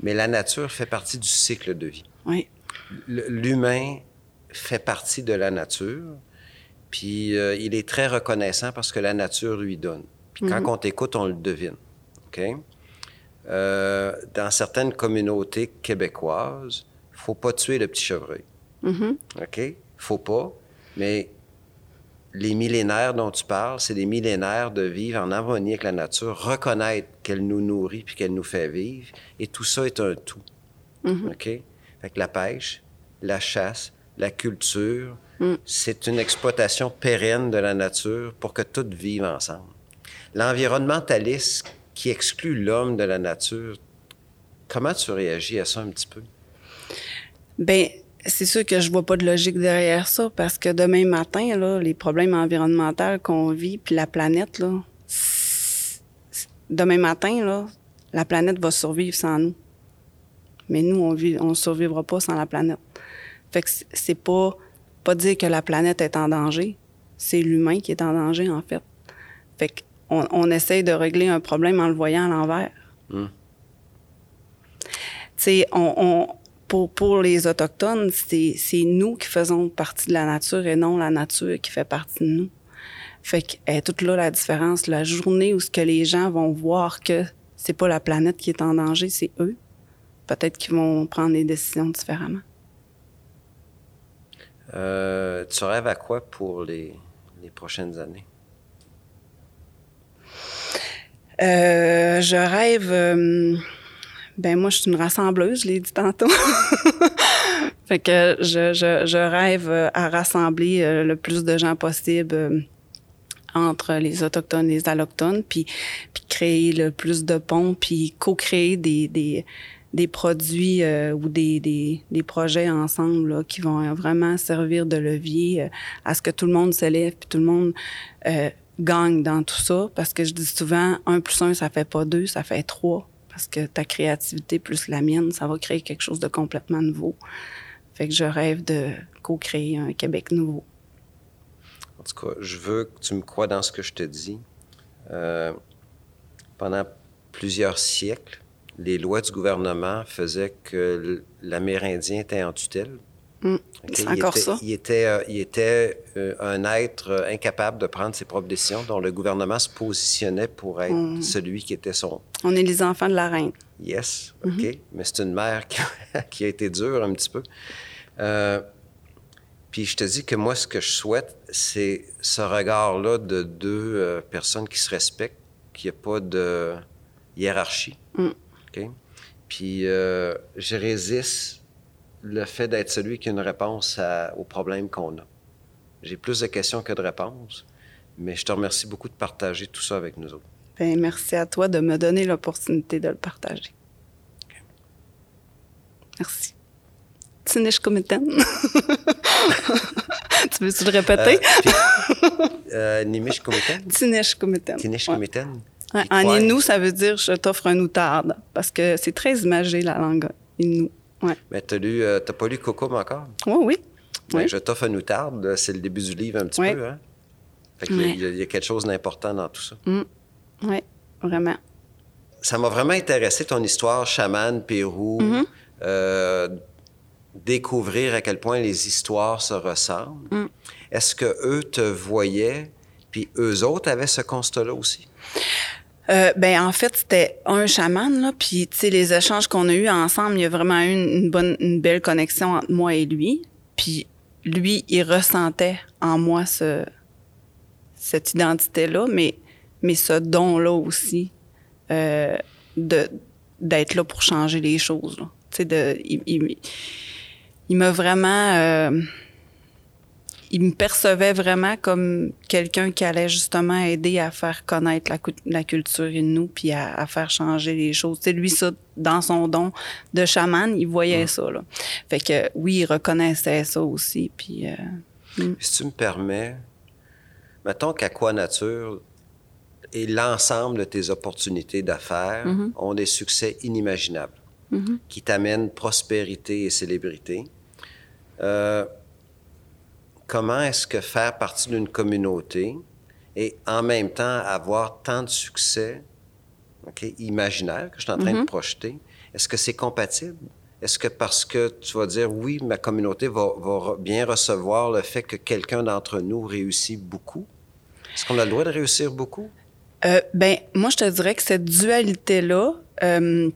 Mais la nature fait partie du cycle de vie. Oui. L'humain fait partie de la nature, puis euh, il est très reconnaissant parce que la nature lui donne. Puis quand mm-hmm. on t'écoute, on le devine. OK? Euh, dans certaines communautés québécoises, faut pas tuer le petit chevreuil. Mm-hmm. OK? Faut pas. Mais les millénaires dont tu parles, c'est des millénaires de vivre en harmonie avec la nature, reconnaître qu'elle nous nourrit puis qu'elle nous fait vivre. Et tout ça est un tout. Mm-hmm. OK? Fait que la pêche, la chasse, la culture, mm. c'est une exploitation pérenne de la nature pour que tout vive ensemble. L'environnementaliste qui exclut l'homme de la nature, comment tu réagis à ça un petit peu? Bien, c'est sûr que je vois pas de logique derrière ça parce que demain matin, là, les problèmes environnementaux qu'on vit, puis la planète, là, demain matin, là, la planète va survivre sans nous. Mais nous, on vit, on survivra pas sans la planète. Fait que c'est pas, pas dire que la planète est en danger. C'est l'humain qui est en danger, en fait. Fait qu'on on essaye de régler un problème en le voyant à l'envers. Tu sais, on, on pour, pour les Autochtones, c'est nous qui faisons partie de la nature et non la nature qui fait partie de nous. Fait que est toute là la différence. La journée où ce que les gens vont voir que c'est pas la planète qui est en danger, c'est eux. Peut-être qu'ils vont prendre des décisions différemment. Euh, tu rêves à quoi pour les, les prochaines années? Euh, je rêve. Euh, ben moi, je suis une rassembleuse, je l'ai dit tantôt. *laughs* fait que je, je, je, rêve à rassembler euh, le plus de gens possible euh, entre les autochtones et les allochtones, puis, créer le plus de ponts, puis co-créer des, des, des produits euh, ou des, des, des, projets ensemble là, qui vont vraiment servir de levier à ce que tout le monde s'élève, puis tout le monde gagne dans tout ça. Parce que je dis souvent, un plus un, ça fait pas deux, ça fait trois parce que ta créativité plus la mienne, ça va créer quelque chose de complètement nouveau. Fait que je rêve de co-créer un Québec nouveau. En tout cas, je veux que tu me crois dans ce que je te dis. Euh, pendant plusieurs siècles, les lois du gouvernement faisaient que l'Amérindien était en tutelle Mm. C'est encore il était, ça? Il était, euh, il était euh, un être euh, incapable de prendre ses propres décisions, dont le gouvernement se positionnait pour être mm. celui qui était son. On est les enfants de la reine. Yes, OK. Mm-hmm. Mais c'est une mère qui a, *laughs* qui a, été dure un petit peu. Euh, puis je te dis que moi, ce que je souhaite, c'est ce regard-là de deux personnes qui se respectent, qu'il n'y ait pas de hiérarchie. Mm. OK? Puis je résiste le fait d'être celui qui a une réponse à, aux problèmes qu'on a. J'ai plus de questions que de réponses, mais je te remercie beaucoup de partager tout ça avec nous autres. Bien, merci à toi de me donner l'opportunité de le partager. Okay. Merci. Komiten. *laughs* tu veux-tu le répéter? Euh, euh, Nimish. Ouais. En Innu, ça veut dire je t'offre un outarde, parce que c'est très imagé la langue Innu. Ouais. Mais tu lu, euh, pas lu Cocom encore? Oui, ben, oui. Je t'offre une outarde, c'est le début du livre un petit oui. peu. Hein? Fait qu'il Ouais. y, a- il y a quelque chose d'important dans tout ça. Mm. Oui, vraiment. Ça m'a vraiment intéressé ton histoire, chaman, Pérou, Mm-hmm. euh, découvrir à quel point les histoires se ressemblent. Mm. Est-ce que eux te voyaient, puis eux autres avaient ce constat-là aussi? Euh, ben en fait c'était un chaman là puis tu sais les échanges qu'on a eus ensemble il y a vraiment eu une, bonne une belle connexion entre moi et lui. Puis lui il ressentait en moi ce cette identité là mais mais ce don là aussi euh, de d'être là pour changer les choses tu sais de il, il, il m'a vraiment euh, il me percevait vraiment comme quelqu'un qui allait justement aider à faire connaître la, la culture nous puis à, à, faire changer les choses. C'est lui ça dans son don de chaman, il voyait mmh. ça là. Fait que oui, il reconnaissait ça aussi puis euh, mmh. Si tu me permets, mettons qu'Aqua Nature et l'ensemble de tes opportunités d'affaires mmh. ont des succès inimaginables qui t'amènent prospérité et célébrité. Euh, comment est-ce que faire partie d'une communauté et en même temps avoir tant de succès okay, imaginaire que je suis en train mm -hmm. de projeter, est-ce que c'est compatible? Est-ce que parce que tu vas dire oui, ma communauté va, va bien recevoir le fait que quelqu'un d'entre nous réussit beaucoup? Est-ce qu'on a le droit de réussir beaucoup? Euh, ben, moi, je te dirais que cette dualité-là, euh,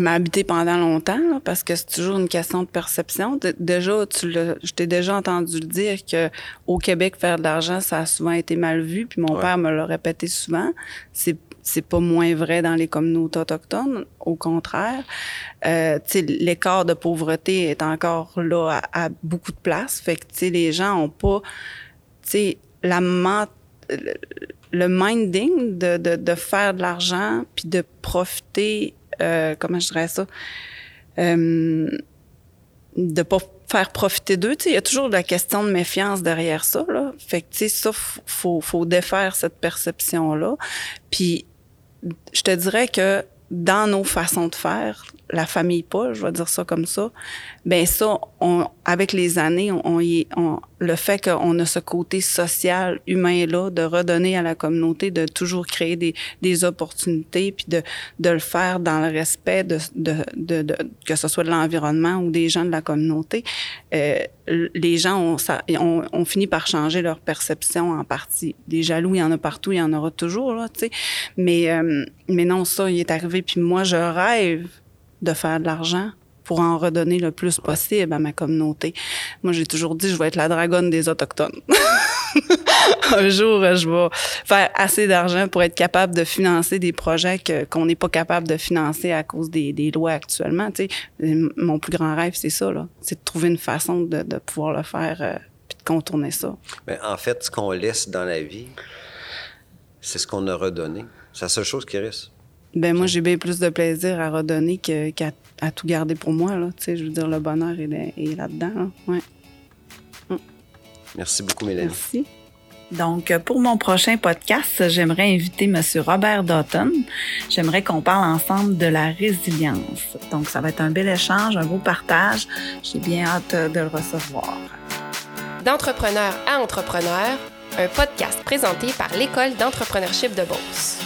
m'a habité pendant longtemps là, parce que c'est toujours une question de perception. De, déjà, tu je t'ai déjà entendu le dire que au Québec faire de l'argent, ça a souvent été mal vu. Puis mon ouais. père me l'a répété souvent. C'est c'est pas moins vrai dans les communautés autochtones, au contraire. Euh, l'écart de pauvreté est encore là à, à, beaucoup de places. Fait que les gens ont pas, tu sais, la le, le minding de, de, de faire de l'argent puis de profiter euh, comment je dirais ça, euh, de pas faire profiter d'eux. Il y a toujours la question de méfiance derrière ça. Là. Fait que, ça, faut, faut défaire cette perception-là. Puis, je te dirais que dans nos façons de faire, la famille Paul, je vais dire ça comme ça, ben ça, on, avec les années, on, y, on, le fait qu'on a ce côté social, humain là, de redonner à la communauté, de toujours créer des, des opportunités, puis de, de le faire dans le respect de, de, de, de que ce soit de l'environnement ou des gens de la communauté. Euh, les gens ont, ça, ont, ont, fini par changer leur perception en partie. Des jaloux, il y en a partout, il y en aura toujours là, tu sais. Mais euh, mais non, ça, il est arrivé. Puis moi, je rêve de faire de l'argent pour en redonner le plus possible à ma communauté. Moi, j'ai toujours dit, je vais être la dragonne des Autochtones. *laughs* un jour, je vais faire assez d'argent pour être capable de financer des projets qu'on n'est pas capable de financer à cause des, des lois actuellement. Tu mon plus grand rêve, c'est ça. C'est de trouver une façon de, pouvoir le faire euh, de contourner ça. En fait, ce qu'on laisse dans la vie, c'est ce qu'on a redonné. C'est la seule chose qui reste. Ben moi, j'ai bien plus de plaisir à redonner qu'à à tout garder pour moi. Là. Tu sais, je veux dire, le bonheur est, est là-dedans. Là. Ouais. Mm. Merci beaucoup, Mélanie. Merci. Donc, pour mon prochain podcast, j'aimerais inviter M. Robert Dutton. J'aimerais qu'on parle ensemble de la résilience. Donc, ça va être un bel échange, un beau partage. J'ai bien hâte de le recevoir. D'entrepreneur à entrepreneur, un podcast présenté par l'École d'entrepreneurship de Beauce.